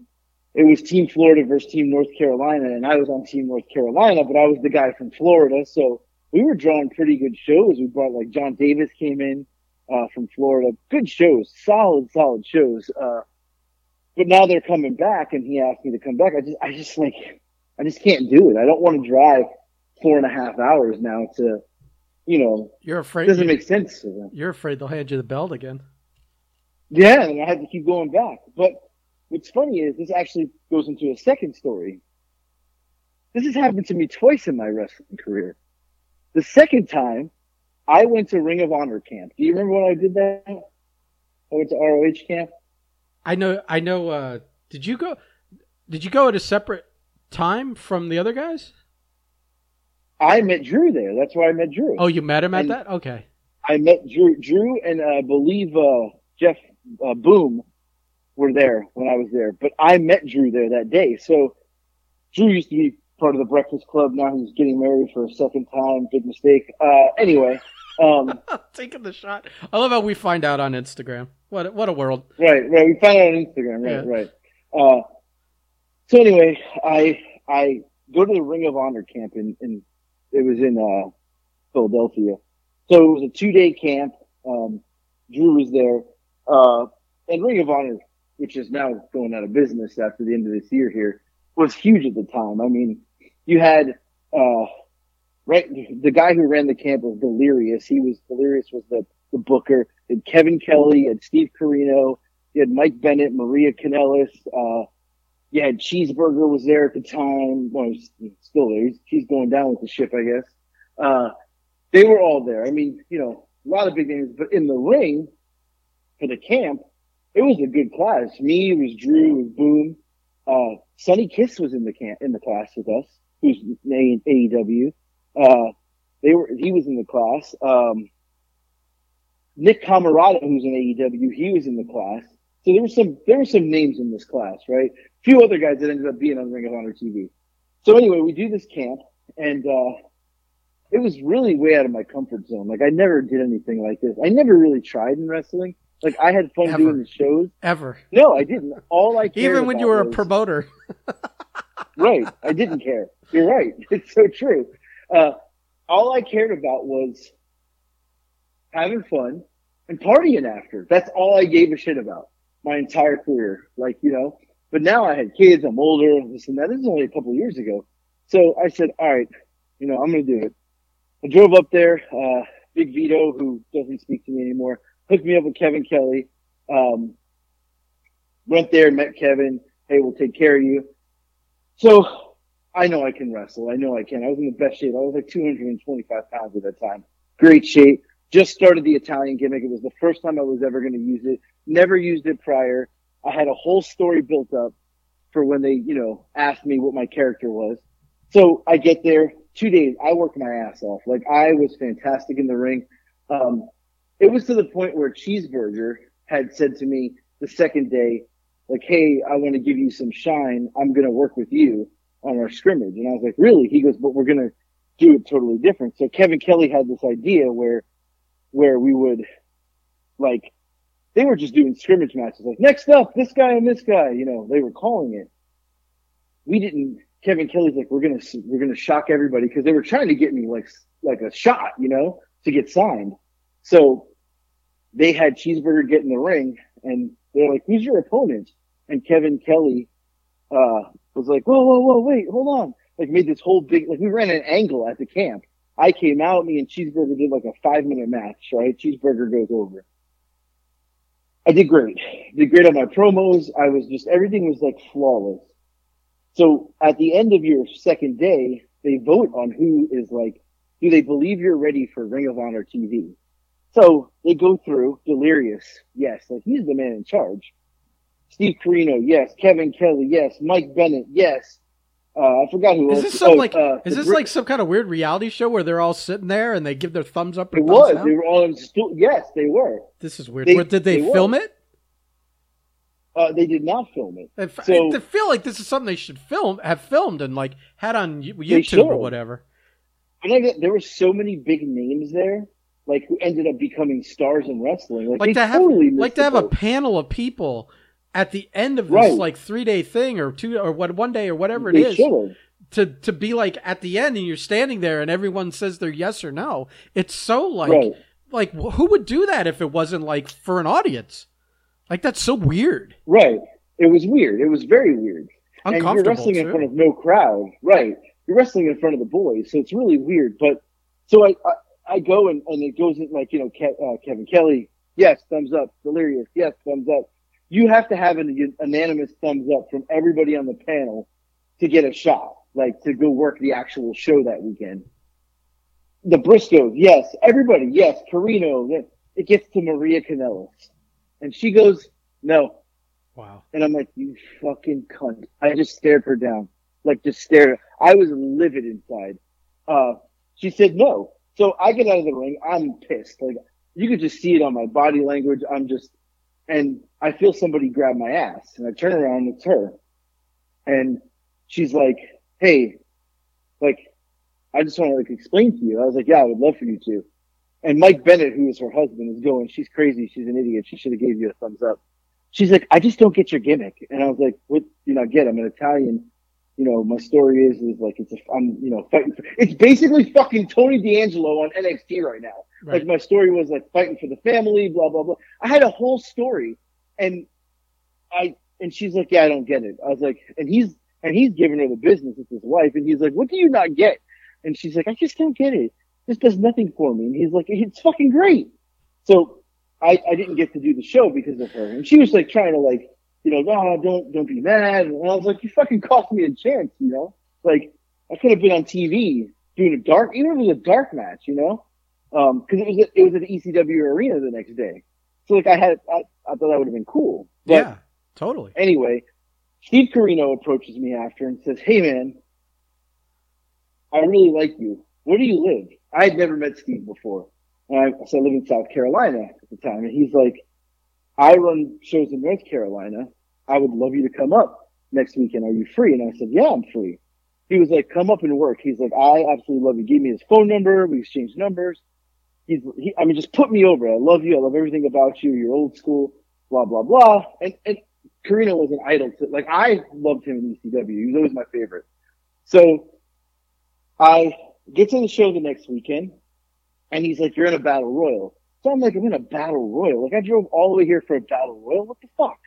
it was team Florida versus team North Carolina and I was on team North Carolina, but I was the guy from Florida. So we were drawing pretty good shows. We brought like John Davis came in, uh, from Florida. Good shows, solid, solid shows. Uh, but now they're coming back and he asked me to come back. I just, I just like, I just can't do it. I don't want to drive four and a half hours now to, you know, You're afraid it doesn't make sense to them. You're afraid they'll hand you the belt again. Yeah, and I had to keep going back. But what's funny is this actually goes into a second story. This has happened to me twice in my wrestling career. The second time, I went to Ring of Honor camp. Do you remember when I did that? I went to ROH camp. I know. I know. Uh, did you go? Did you go at a separate time from the other guys? I met Drew there. That's where I met Drew. Oh, you met him at And- that? Okay. I met Drew, Drew, and uh, I believe uh, Jeff uh, Boom were there when I was there. But I met Drew there that day. So Drew used to be part of the Breakfast Club. Now he's getting married for a second time. Big mistake. Uh, anyway, um, Taking the shot. I love how we find out on Instagram. What a- what a world. right, right. We found out on Instagram. Right, Yeah. right. Uh, so anyway, I I go to the Ring of Honor camp in, in it was in uh, Philadelphia. So it was a two day camp. Um, Drew was there, uh, and Ring of Honor, which is now going out of business after the end of this year here, was huge at the time. I mean, you had, uh, right, the guy who ran the camp was Delirious. He was, Delirious was the, the booker. And Kevin Kelly and Steve Corino. You had Mike Bennett, Maria Kanellis, uh, had Cheeseburger was there at the time. Well, he's still there. He's, he's going down with the ship, I guess. Uh, they were all there. I mean, you know, a lot of big names, but in the ring for the camp, it was a good class. Me, was Drew, was Boom. Uh, Sonny Kiss was in the camp, in the class with us, who's in AEW. Uh, they were, he was in the class. Um, Nick Comoroto, who's in AEW, he was in the class. So there were some, there were some names in this class, right? Few other guys that ended up being on Ring of Honor TV. So anyway, we do this camp and, uh, it was really way out of my comfort zone. Like I never did anything like this. I never really tried in wrestling. Like I had fun Ever. doing the shows. Ever. No, I didn't. All I cared Even when you were a promoter. right. I didn't care. You're right. It's so true. Uh, all I cared about was having fun and partying after. That's all I gave a shit about my entire career. Like, you know, but now I had kids. I'm older. This and that. This is only a couple of years ago. So I said, all right, you know, I'm going to do it. I drove up there. Uh, Big Vito, who doesn't speak to me anymore, hooked me up with Kevin Kelly. Um, went there, and met Kevin. Hey, we'll take care of you. So I know I can wrestle. I know I can. I was in the best shape. I was like 225 pounds at that time. Great shape. Just started the Italian gimmick. It was the first time I was ever going to use it. Never used it prior. I had a whole story built up for when they, you know, asked me what my character was. So I get there two days. I worked my ass off. Like I was fantastic in the ring. Um, it was to the point where Cheeseburger had said to me the second day, like, Hey, I want to give you some shine. I'm going to work with you on our scrimmage. And I was like, really? He goes, but we're going to do it totally different. So Kevin Kelly had this idea where, where we would like, they were just doing scrimmage matches. Like next up, this guy and this guy, you know, they were calling it. We didn't, Kevin Kelly's like, we're to, we're to shock everybody because they were trying to get me like, like a shot, you know, to get signed. So they had Cheeseburger get in the ring and they're like, who's your opponent? And Kevin Kelly, uh, was like, whoa, whoa, whoa, wait, hold on. Like made this whole big, like we ran an angle at the camp. I came out, me and Cheeseburger did like a five minute match, right? Cheeseburger goes over. I did great. Did great on my promos. I was just, everything was like flawless. So at the end of your second day, they vote on who is like, do they believe you're ready for Ring of Honor TV? So they go through Delirious. Yes. Like he's the man in charge. Steve Corino, yes. Kevin Kelly, yes. Mike Bennett, yes. Uh, I forgot who Is this some Oh, like uh, is this Brit- like some kind of weird reality show where they're all sitting there and they give their thumbs up or It was. down? They were all in stu- Yes, they were. This is weird. they- Where- did they, they were. film it? Uh, they did not film it. I So- I feel like this is something they should film, have filmed, and like had on YouTube or whatever. But I there were so many big names there, like who ended up becoming stars in wrestling. Like, Like to have, totally like to have a panel of people at the end of this Right. like three day thing or two or what one day or whatever it They is should have. to to be like at the end and you're standing there and everyone says they're yes or no. It's so like Right. like who would do that if it wasn't like for an audience? Like that's so weird, Right. It was weird. It was very weird. And you're wrestling in front of no crowd. Right. You're wrestling in front of the boys. So it's really weird. But so I, I, I go and, and it goes in like, you know, Ke- uh, Kevin Kelly. Yes. Thumbs up. Delirious. Yes. Thumbs up. You have to have an unanimous thumbs up from everybody on the panel to get a shot, like to go work the actual show that weekend. The Briscoes. Yes. Everybody. Yes. Corino. It gets to Maria Kanellis and she goes, no, wow. and I'm like, you fucking cunt. I just stared her down. Like just stared. I was livid inside. Uh, she said no. So I get out of the ring. I'm pissed. Like you could just see it on my body language. I'm just, and I feel somebody grab my ass and I turn around. It's her. And she's like, Hey, like, I just want to like explain to you. I was like, yeah, I would love for you to. And Mike Bennett, who is her husband, is going, she's crazy. She's an idiot. She should have gave you a thumbs up she's like, I just don't get your gimmick. And I was like, what you not get? I'm an Italian. You know, my story is, is like, it's a, I'm, you know, fighting for, it's basically fucking Tony D'Angelo on NXT right now. Right. Like my story was like fighting for the family, blah, blah, blah. I had a whole story and I, and she's like, yeah, I don't get it. I was like, and he's, and he's giving her the business. It's his wife. And he's like, what do you not get? And she's like, I just don't get it. This does nothing for me. And he's like, it's fucking great. So I, I didn't get to do the show because of her. And she was like trying to like, you know, no, don't, don't be mad. And I was like, you fucking cost me a chance, you know? Like, I could have been on TV doing a dark, even if it was a dark match, you know? Um, cause it was, at- it was at the ECW arena the next day. So like I had, I, I thought that would have been cool. But yeah, totally. anyway, Steve Corino approaches me after and says, Hey man, I really like you. Where do you live? I had never met Steve before. And I, so I live in South Carolina at the time. And he's like, I run shows in North Carolina. I would love you to come up next weekend. Are you free? And I said, yeah, I'm free. He was like, come up and work. He's like, I absolutely love you. Give me his phone number. We exchanged numbers. He's, he, I mean, just put me over. I love you. I love everything about you. You're old school, blah, blah, blah. And, and Corino was an idol to, like, I loved him in ECW. He was always my favorite. So I get to the show the next weekend and he's like, you're in a battle royal. So I'm like, I'm in a battle royal. Like I drove all the way here for a battle royal. What the fuck?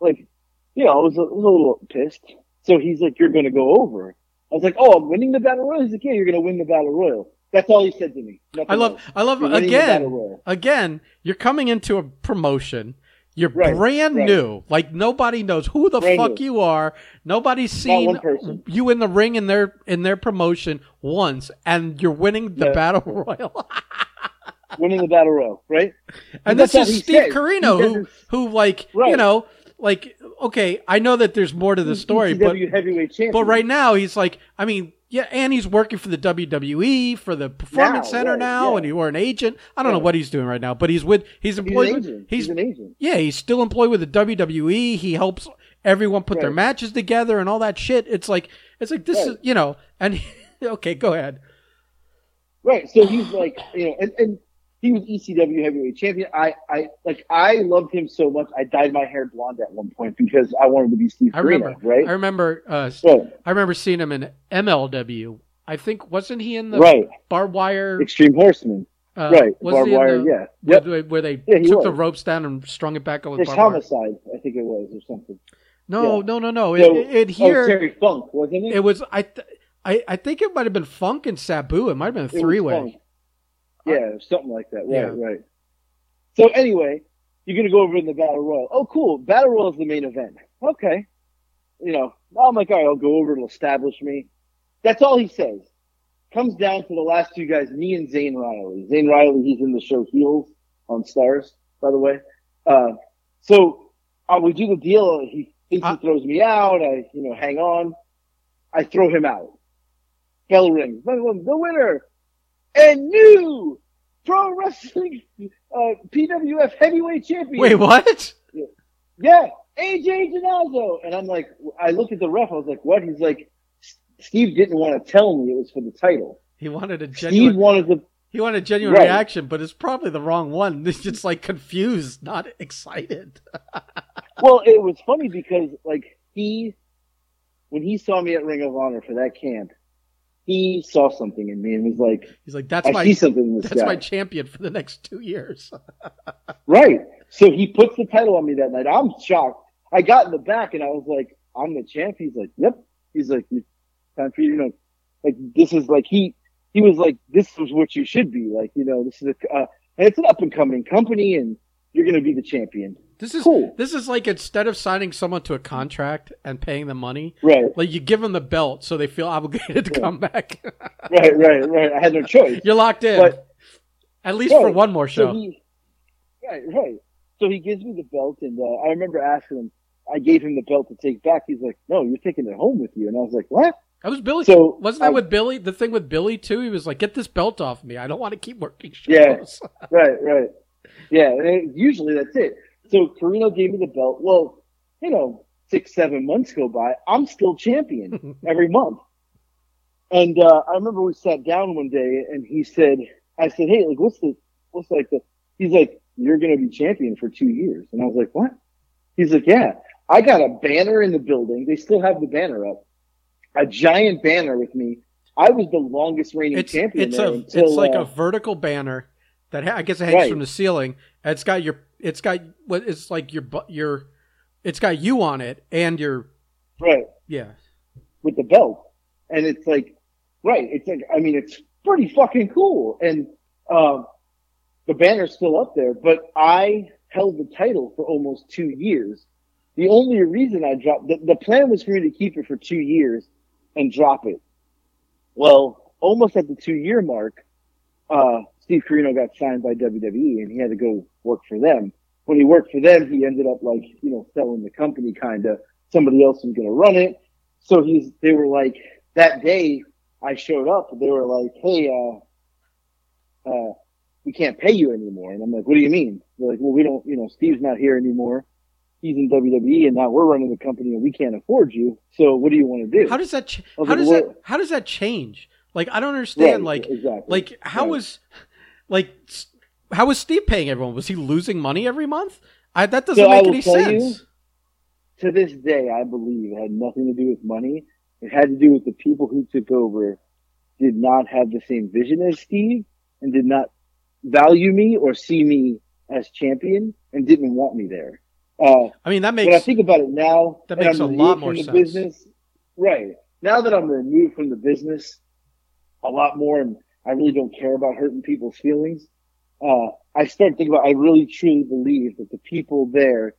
Like, you know, I was a, I was a little pissed. So he's like, you're going to go over. I was like, oh, I'm winning the battle royal. He's like, yeah, you're going to win the battle royal. That's all he said to me. Nothing I love, else. I love You're winning the battle again, again. You're coming into a promotion. You're Right, brand right. new. Like nobody knows who the Brand fuck new. you are. Nobody's seen you in the ring in their in their promotion once, and you're winning the Yeah. battle royal. winning the battle royal, right? and That's this is Steve says. Corino, who who like you know like okay, I know that there's more to the story, but heavyweight champion. but right now he's like, I mean, yeah, and he's working for the WWE for the Performance Now, Center right, now, yeah. and he or an agent. I don't know what he's doing right now, but he's with he's he's an employed. agent. he's He's an agent. yeah, he's still employed with the WWE. He helps everyone put their matches together and all that shit. It's like it's like this Right. is you know, and okay, go ahead. Right. So he's like, you know, and, and he was ECW heavyweight champion. I, I like, I loved him so much. I dyed my hair blonde at one point because I wanted to be Steve I Corino, remember, right? I remember, uh, Right. I remember seeing him in MLW. I think wasn't he in the right. barbed wire? Extreme Horseman. Uh, right. was Barbed wire. the- yeah. Where, Yep. they- where they Yeah, took the ropes down and strung it back on with It's barbed wire. homicide, I think it was, or something. No, Yeah. no, no, no. So- it, it Oh, here Terry Funk, wasn't it? it was. I, th- I, I think it might have been Funk and Sabu. It might have been a three way. Yeah, something like that. Right, Yeah. right. So anyway, you're gonna go over in the battle royal. Oh, cool. Battle royal is the main event. Okay. You know, I'm like, all right, I'll go over. It'll establish me. That's all he says. Comes down to the last two guys, me and Zane Riley. Zane Riley, he's in the show Heels on Starz, by the way. Uh, so uh, we do the deal. He thinks Uh- he throws me out. I, you know, hang on. I throw him out. Bell rings. The winner and new pro wrestling uh, PWF heavyweight champion. Wait, what? Yeah, AJ Janazzo. And I'm like, I looked at the ref. I was like, what? He's like, Steve didn't want to tell me it was for the title. He wanted a Steve wanted to. He wanted a genuine Right. reaction, but it's probably the wrong one. It's just like confused, not excited. Well, it was funny because like he, when he saw me at Ring of Honor for that camp, he saw something in me and was like, He's like, "That's I my see something in this that's guy. my champion for the next two years." Right. So he puts the title on me that night. I'm shocked. I got in the back and I was like, I'm the champ. He's like, yep. He's like, time for you to know. Like, this is like, he, he was like, this is what you should be. Like, you know, this is a, uh, and it's an up and coming company and you're going to be the champion. This is Cool. this is like instead of signing someone to a contract and paying them money, Right. like you give them the belt so they feel obligated to Yeah. come back. Right. Right. Right. I had no choice. You're locked in, But- at least for one more So show. he, right. Right. So he gives me the belt and, uh, I remember asking him, I gave him the belt to take back. He's like, no, you're taking it home with you. And I was like, what? that was Billy. So Wasn't that I- with Billy? The thing with Billy too. He was like, "Get this belt off me. I don't want to keep working shows." Yeah. Right, right. Yeah, usually that's it. So Corino gave me the belt. Well, you know, six, seven months go by. I'm still champion every month. And uh, I remember we sat down one day and he said, I said, hey, like, what's the, what's like the, he's like, you're going to be champion for two years. And I was like, what? He's like, yeah, I got a banner in the building. They still have the banner up. A giant banner with me. I was the longest reigning it's champion it's a until, it's like uh, a vertical banner that ha- I guess it hangs Right. from the ceiling. It's got your it's got what it's like your your it's got you on it and your right. yeah. with the belt. And it's like, right, it's like, I mean, it's pretty fucking cool. And, um, the banner's still up there, but I held the title for almost two years. The only reason I dropped, the, the plan was for me to keep it for two years and drop it. Well, almost at the two year mark, uh, Steve Corino got signed by WWE and he had to go work for them. When he worked for them, he ended up like, you know, selling the company kind of. Somebody else was going to run it. So he's, they were like, that day I showed up, they were like, hey, uh, uh, we can't pay you anymore. And I'm like, what do you mean? They're like, well, we don't, you know, Steve's not here anymore. He's in WWE and now we're running the company and we can't afford you. So what do you want to do? How does that ch- how like, does that how does that change? Like I don't understand. Right, like exactly. like how Right. was like how was Steve paying everyone? Was he losing money every month? I, that doesn't So make any tell you- sense. to this day, I believe it had nothing to do with money. It had to do with the people who took over did not have the same vision as Steve and did not value me or see me as champion and didn't want me there. Uh, I mean that makes. when I think about it now, that makes a lot more sense. Business, right now that I'm removed from the business a lot more, and I really don't care about hurting people's feelings. Uh, I started thinking about, I really truly believe that the people there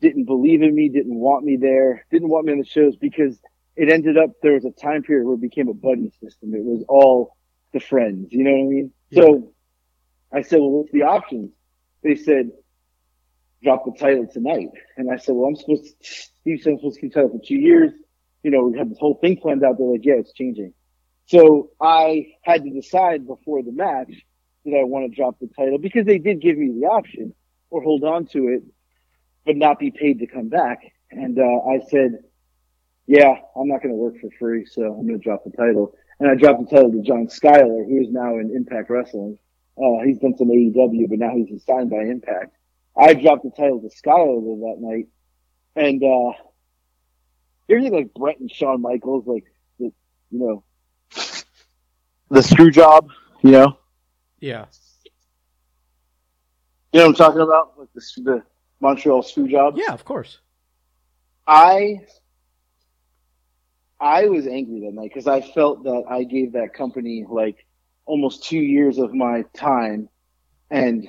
didn't believe in me, didn't want me there, didn't want me on the shows because it ended up, there was a time period where it became a buddy system. It was all the friends, you know what I mean? Yeah. So I said, well, what's the options? They said, drop the title tonight. And I said, well, I'm supposed to, Steve said I'm supposed to keep the title for two years. You know, we had this whole thing planned out. They're like, yeah, it's changing. So I had to decide before the match that I want to drop the title because they did give me the option or hold on to it, but not be paid to come back. And, uh, I said, yeah, I'm not going to work for free. So I'm going to drop the title. And I dropped the title to John Skyler, who is now in Impact Wrestling. Uh, he's done some AEW, but now he's signed by Impact. I dropped the title to Skyler that night. And, uh, everything like Brett and Shawn Michaels, like, the, you know, the screw job, you know, Yeah. you know what I'm talking about? Like the, the Montreal screw job. Yeah, of course. I, I was angry that night because I felt that I gave that company like almost two years of my time and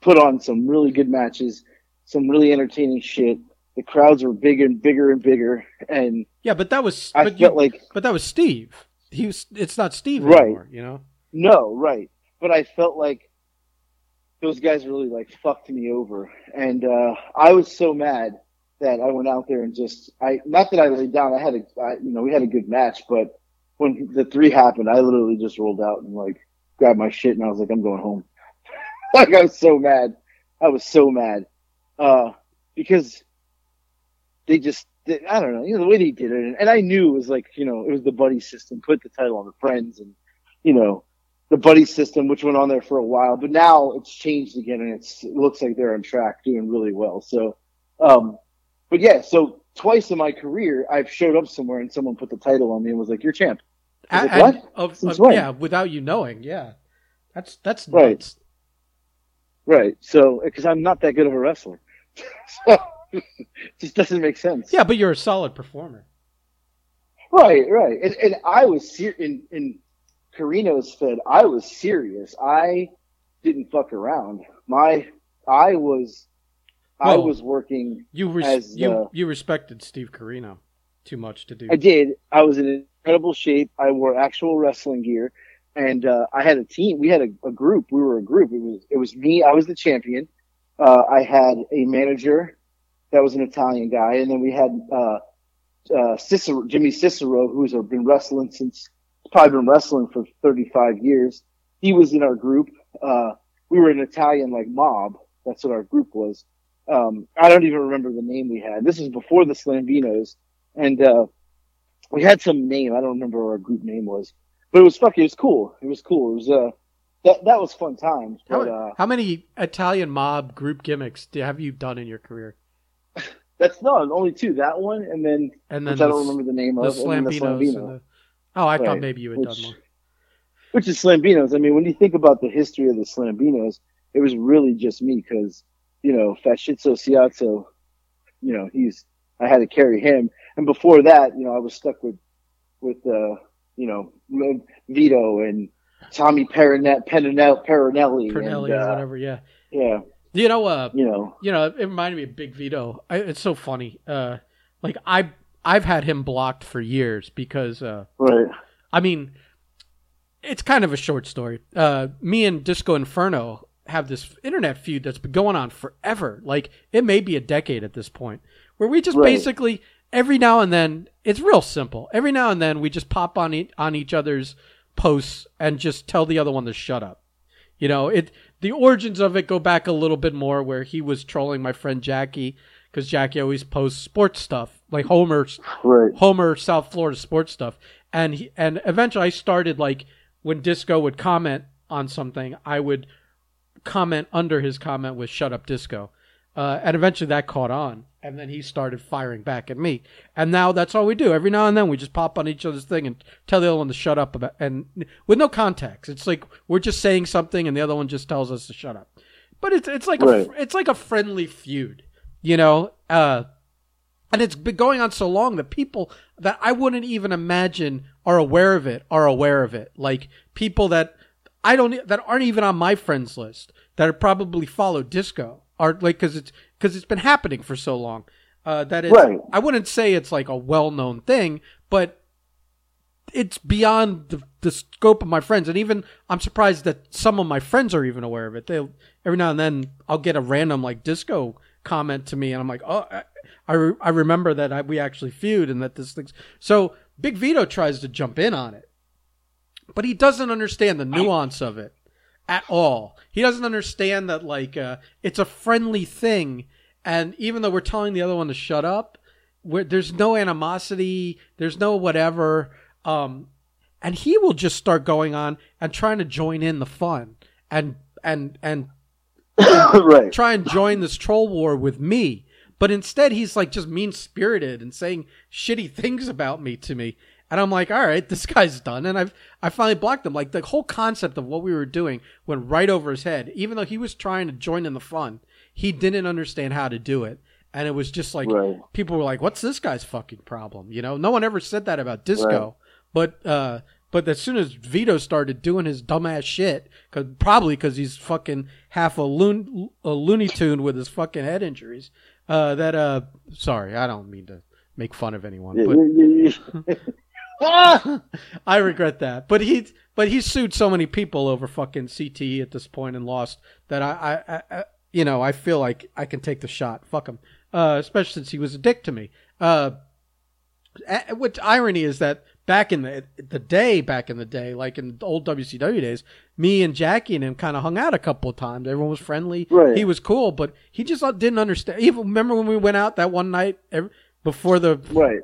put on some really good matches, some really entertaining shit. The crowds were bigger and bigger and bigger, and Yeah, but that was I felt you, like but that was Steve. He was. It's not Steve Right. anymore. You know. No, right. But I felt like those guys really like fucked me over. And uh I was so mad that I went out there and just I not that I laid down, I had a I, you know, we had a good match, but when the three happened, I literally just rolled out and like grabbed my shit and I was like, I'm going home. like I was so mad. I was so mad. Uh because they just I don't know, you know, the way they did it and, I knew it was like, you know, it was the buddy system, put the title on the friends and you know, the buddy system, which went on there for a while, but now it's changed again and it's, it looks like they're on track doing really well. So, um, but yeah, so twice in my career, I've showed up somewhere and someone put the title on me and was like, you're champ. I like, what? Of, of- yeah, without you knowing. Yeah. That's that's Right. nuts. Right. So, cause I'm not that good of a wrestler. so, just doesn't make sense. Yeah, but you're a solid performer. Right, right. And, and I was ser- in in Corino's fed. I was serious. I didn't fuck around. My I was I was working. You res- As, you uh, you respected Steve Corino too much to do. I did. I was in incredible shape. I wore actual wrestling gear, and uh, I had a team. We had a, a group. We were a group. It was it was me. I was the champion. Uh, I had a manager that was an Italian guy, and then we had uh, uh, Cicero, Jimmy Cicero, who's been wrestling since probably been wrestling for 35 years. He was in our group. Uh, we were an Italian like mob. That's what our group was. Um, I don't even remember the name we had. This was before the Slambinos, and uh, we had some name. I don't remember what our group name was, but it was fucking. It was cool. It was cool. It was uh, that that was fun times. how, But uh, how many Italian mob group gimmicks do, have you done in your career? that's no, only two. That one, and then And then which I don't remember the name the of, the Slambinos. Slambino. the- oh, I thought maybe you had which- done more. which is Slambinos. I mean, when you think about the history of the Slambinos, it was really just me because, you know, Fascizzo Ciazzo, you know, he's, I had to carry him. And before that, you know, I was stuck with, with, uh, you know, Vito and Tommy Perinelli, Perinelli, Perinelli, and, or uh, whatever. Yeah. yeah, You know, uh, you know, you know, it reminded me of Big Vito. I, it's so funny. Uh, like I, I've had him blocked for years because, uh, right, I mean, it's kind of a short story. Uh, me and Disco Inferno have this internet feud that's been going on forever. Like it may be a decade at this point, where we just Right. basically every now and then it's real simple. Every now and then we just pop on e- on each other's posts and just tell the other one to shut up. You know, it the origins of it go back a little bit more where he was trolling my friend Jackie because Jackie always posts sports stuff like Homer right, Homer South Florida sports stuff, and he, and eventually I started like when Disco would comment on something, I would comment under his comment with "Shut up, Disco," uh, and eventually that caught on, and then he started firing back at me, and now that's all we do. Every now and then we just pop on each other's thing and tell the other one to shut up about, and with no context. It's like we're just saying something, and the other one just tells us to shut up. But it's it's like Right. a it's like a friendly feud, you know. Uh, and it's been going on so long that people that I wouldn't even imagine are aware of it are aware of it. Like people that I don't that aren't even on my friends list that are probably follow disco are like because it's because it's been happening for so long. Uh, that it's, Right. I wouldn't say it's like a well known thing, but it's beyond the, the scope of my friends. And even I'm surprised that some of my friends are even aware of it. They every now and then I'll get a random like disco comment to me, and I'm like, oh, I I, re- I remember that I, we actually feud and that this thing's so. Big Vito tries to jump in on it, but he doesn't understand the nuance of it at all. He doesn't understand that like uh, it's a friendly thing, and even though we're telling the other one to shut up, where there's no animosity, there's no whatever, um, and he will just start going on and trying to join in the fun and and and right. try and join this troll war with me. But instead, he's like just mean spirited and saying shitty things about me to me. And I'm like, all right, this guy's done. And I've I finally blocked him. Like the whole concept of what we were doing went right over his head. Even though he was trying to join in the fun, he didn't understand how to do it. And it was just like Right. people were like, "What's this guy's fucking problem?" You know, no one ever said that about disco. But uh, but as soon as Vito started doing his dumbass shit, cause, probably because he's fucking half a, loon, a Looney Tune with his fucking head injuries. Uh, that uh, sorry, I don't mean to make fun of anyone, but. Ah! I regret that. But he but he sued so many people over fucking CTE at this point and lost that I I, I, you know I feel like I can take the shot. Fuck him. Uh, especially since he was a dick to me. Uh, what irony is that back in the the day, back in the day, like in the old WCW days, me and Jackie and him kind of hung out a couple of times. Everyone was friendly. Right. He was cool, but he just didn't understand. Even remember when we went out that one night ev before the Right.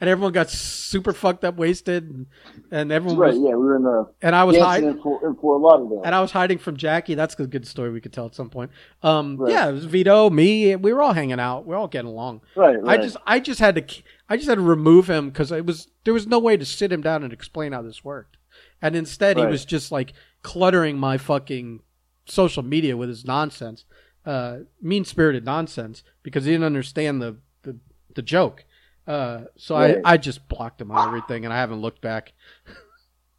and everyone got super fucked up, wasted, and, and everyone Right. was, Yeah, we were in the and I was hiding, in Fort, in Fort Lauderdale. and I was hiding from Jackie. That's a good story we could tell at some point. Um, Right. yeah, it was Vito, me, we were all hanging out, we are all getting along. right. I just, I just had to, I just had to remove him because it was there was no way to sit him down and explain how this worked, and instead he was just like cluttering my fucking social media with his nonsense, uh, mean spirited nonsense because he didn't understand the the, joke. Uh, so Right. I, I just blocked him on everything, and I haven't looked back.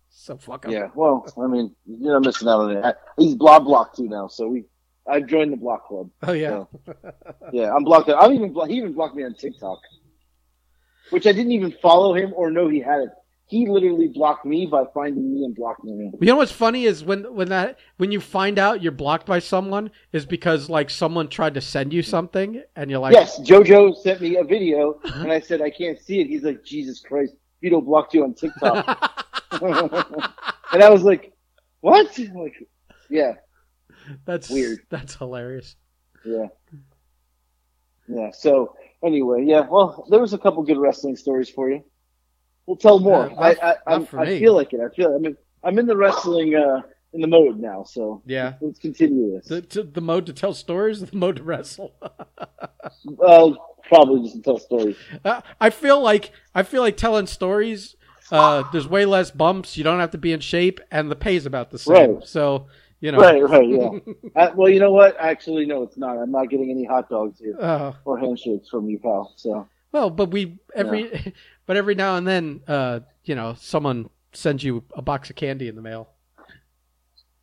so fuck him. Yeah. Well, I mean, you're not missing out on it. He's block blocked too now, so we. I've joined the block club. Oh yeah. So, yeah, I'm blocked. I'm even. He even blocked me on TikTok, which I didn't even follow him or know he had it. He literally blocked me by finding me and blocking me. You know what's funny is when when that when you find out you're blocked by someone is because like someone tried to send you something and you're like yes, JoJo sent me a video, and I said I can't see it. He's like, Jesus Christ, Vito blocked you on TikTok, and I was like, what? I'm like, yeah, that's Weird. That's hilarious. yeah, yeah. So anyway, yeah. Well, there was a couple good wrestling stories for you. We'll tell more. Uh, I I, I me. feel like it. I feel. I mean, I'm in the wrestling uh in the mode now. So Yeah. let's continue this. The, to, the mode to tell stories, the mode to wrestle. Well, probably just to tell stories. Uh, I feel like I feel like telling stories. Uh, there's way less bumps. You don't have to be in shape, and the pay's about the same. Right. So you know. Right, right, yeah. uh, well, you know what? Actually, no, it's not. I'm not getting any hot dogs here Uh, or handshakes from you, pal. So well, but we every, but every now and then, uh, you know, someone sends you a box of candy in the mail.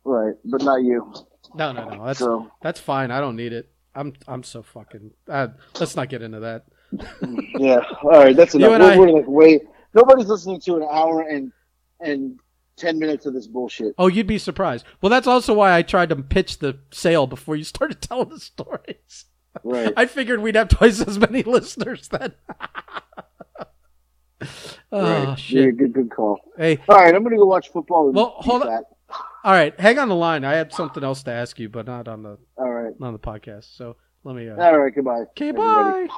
right, but not you. No, no, no. That's So that's fine. I don't need it. I'm I'm so fucking. Uh, let's not get into that. yeah, all right, that's enough. We're, I- we're like wait. Nobody's listening to an hour and and ten minutes of this bullshit. Oh, you'd be surprised. Well, that's also why I tried to pitch the sale before you started telling the stories. Right. I figured we'd have twice as many listeners then. oh right. Yeah, shit! good, good call. Hey, All right, I'm gonna go watch football. With Well, hold on. fat. all right, hang on the line. I had something else to ask you, but not on the All right. not on the podcast. So let me. Uh, All right. Goodbye. okay, everybody. bye.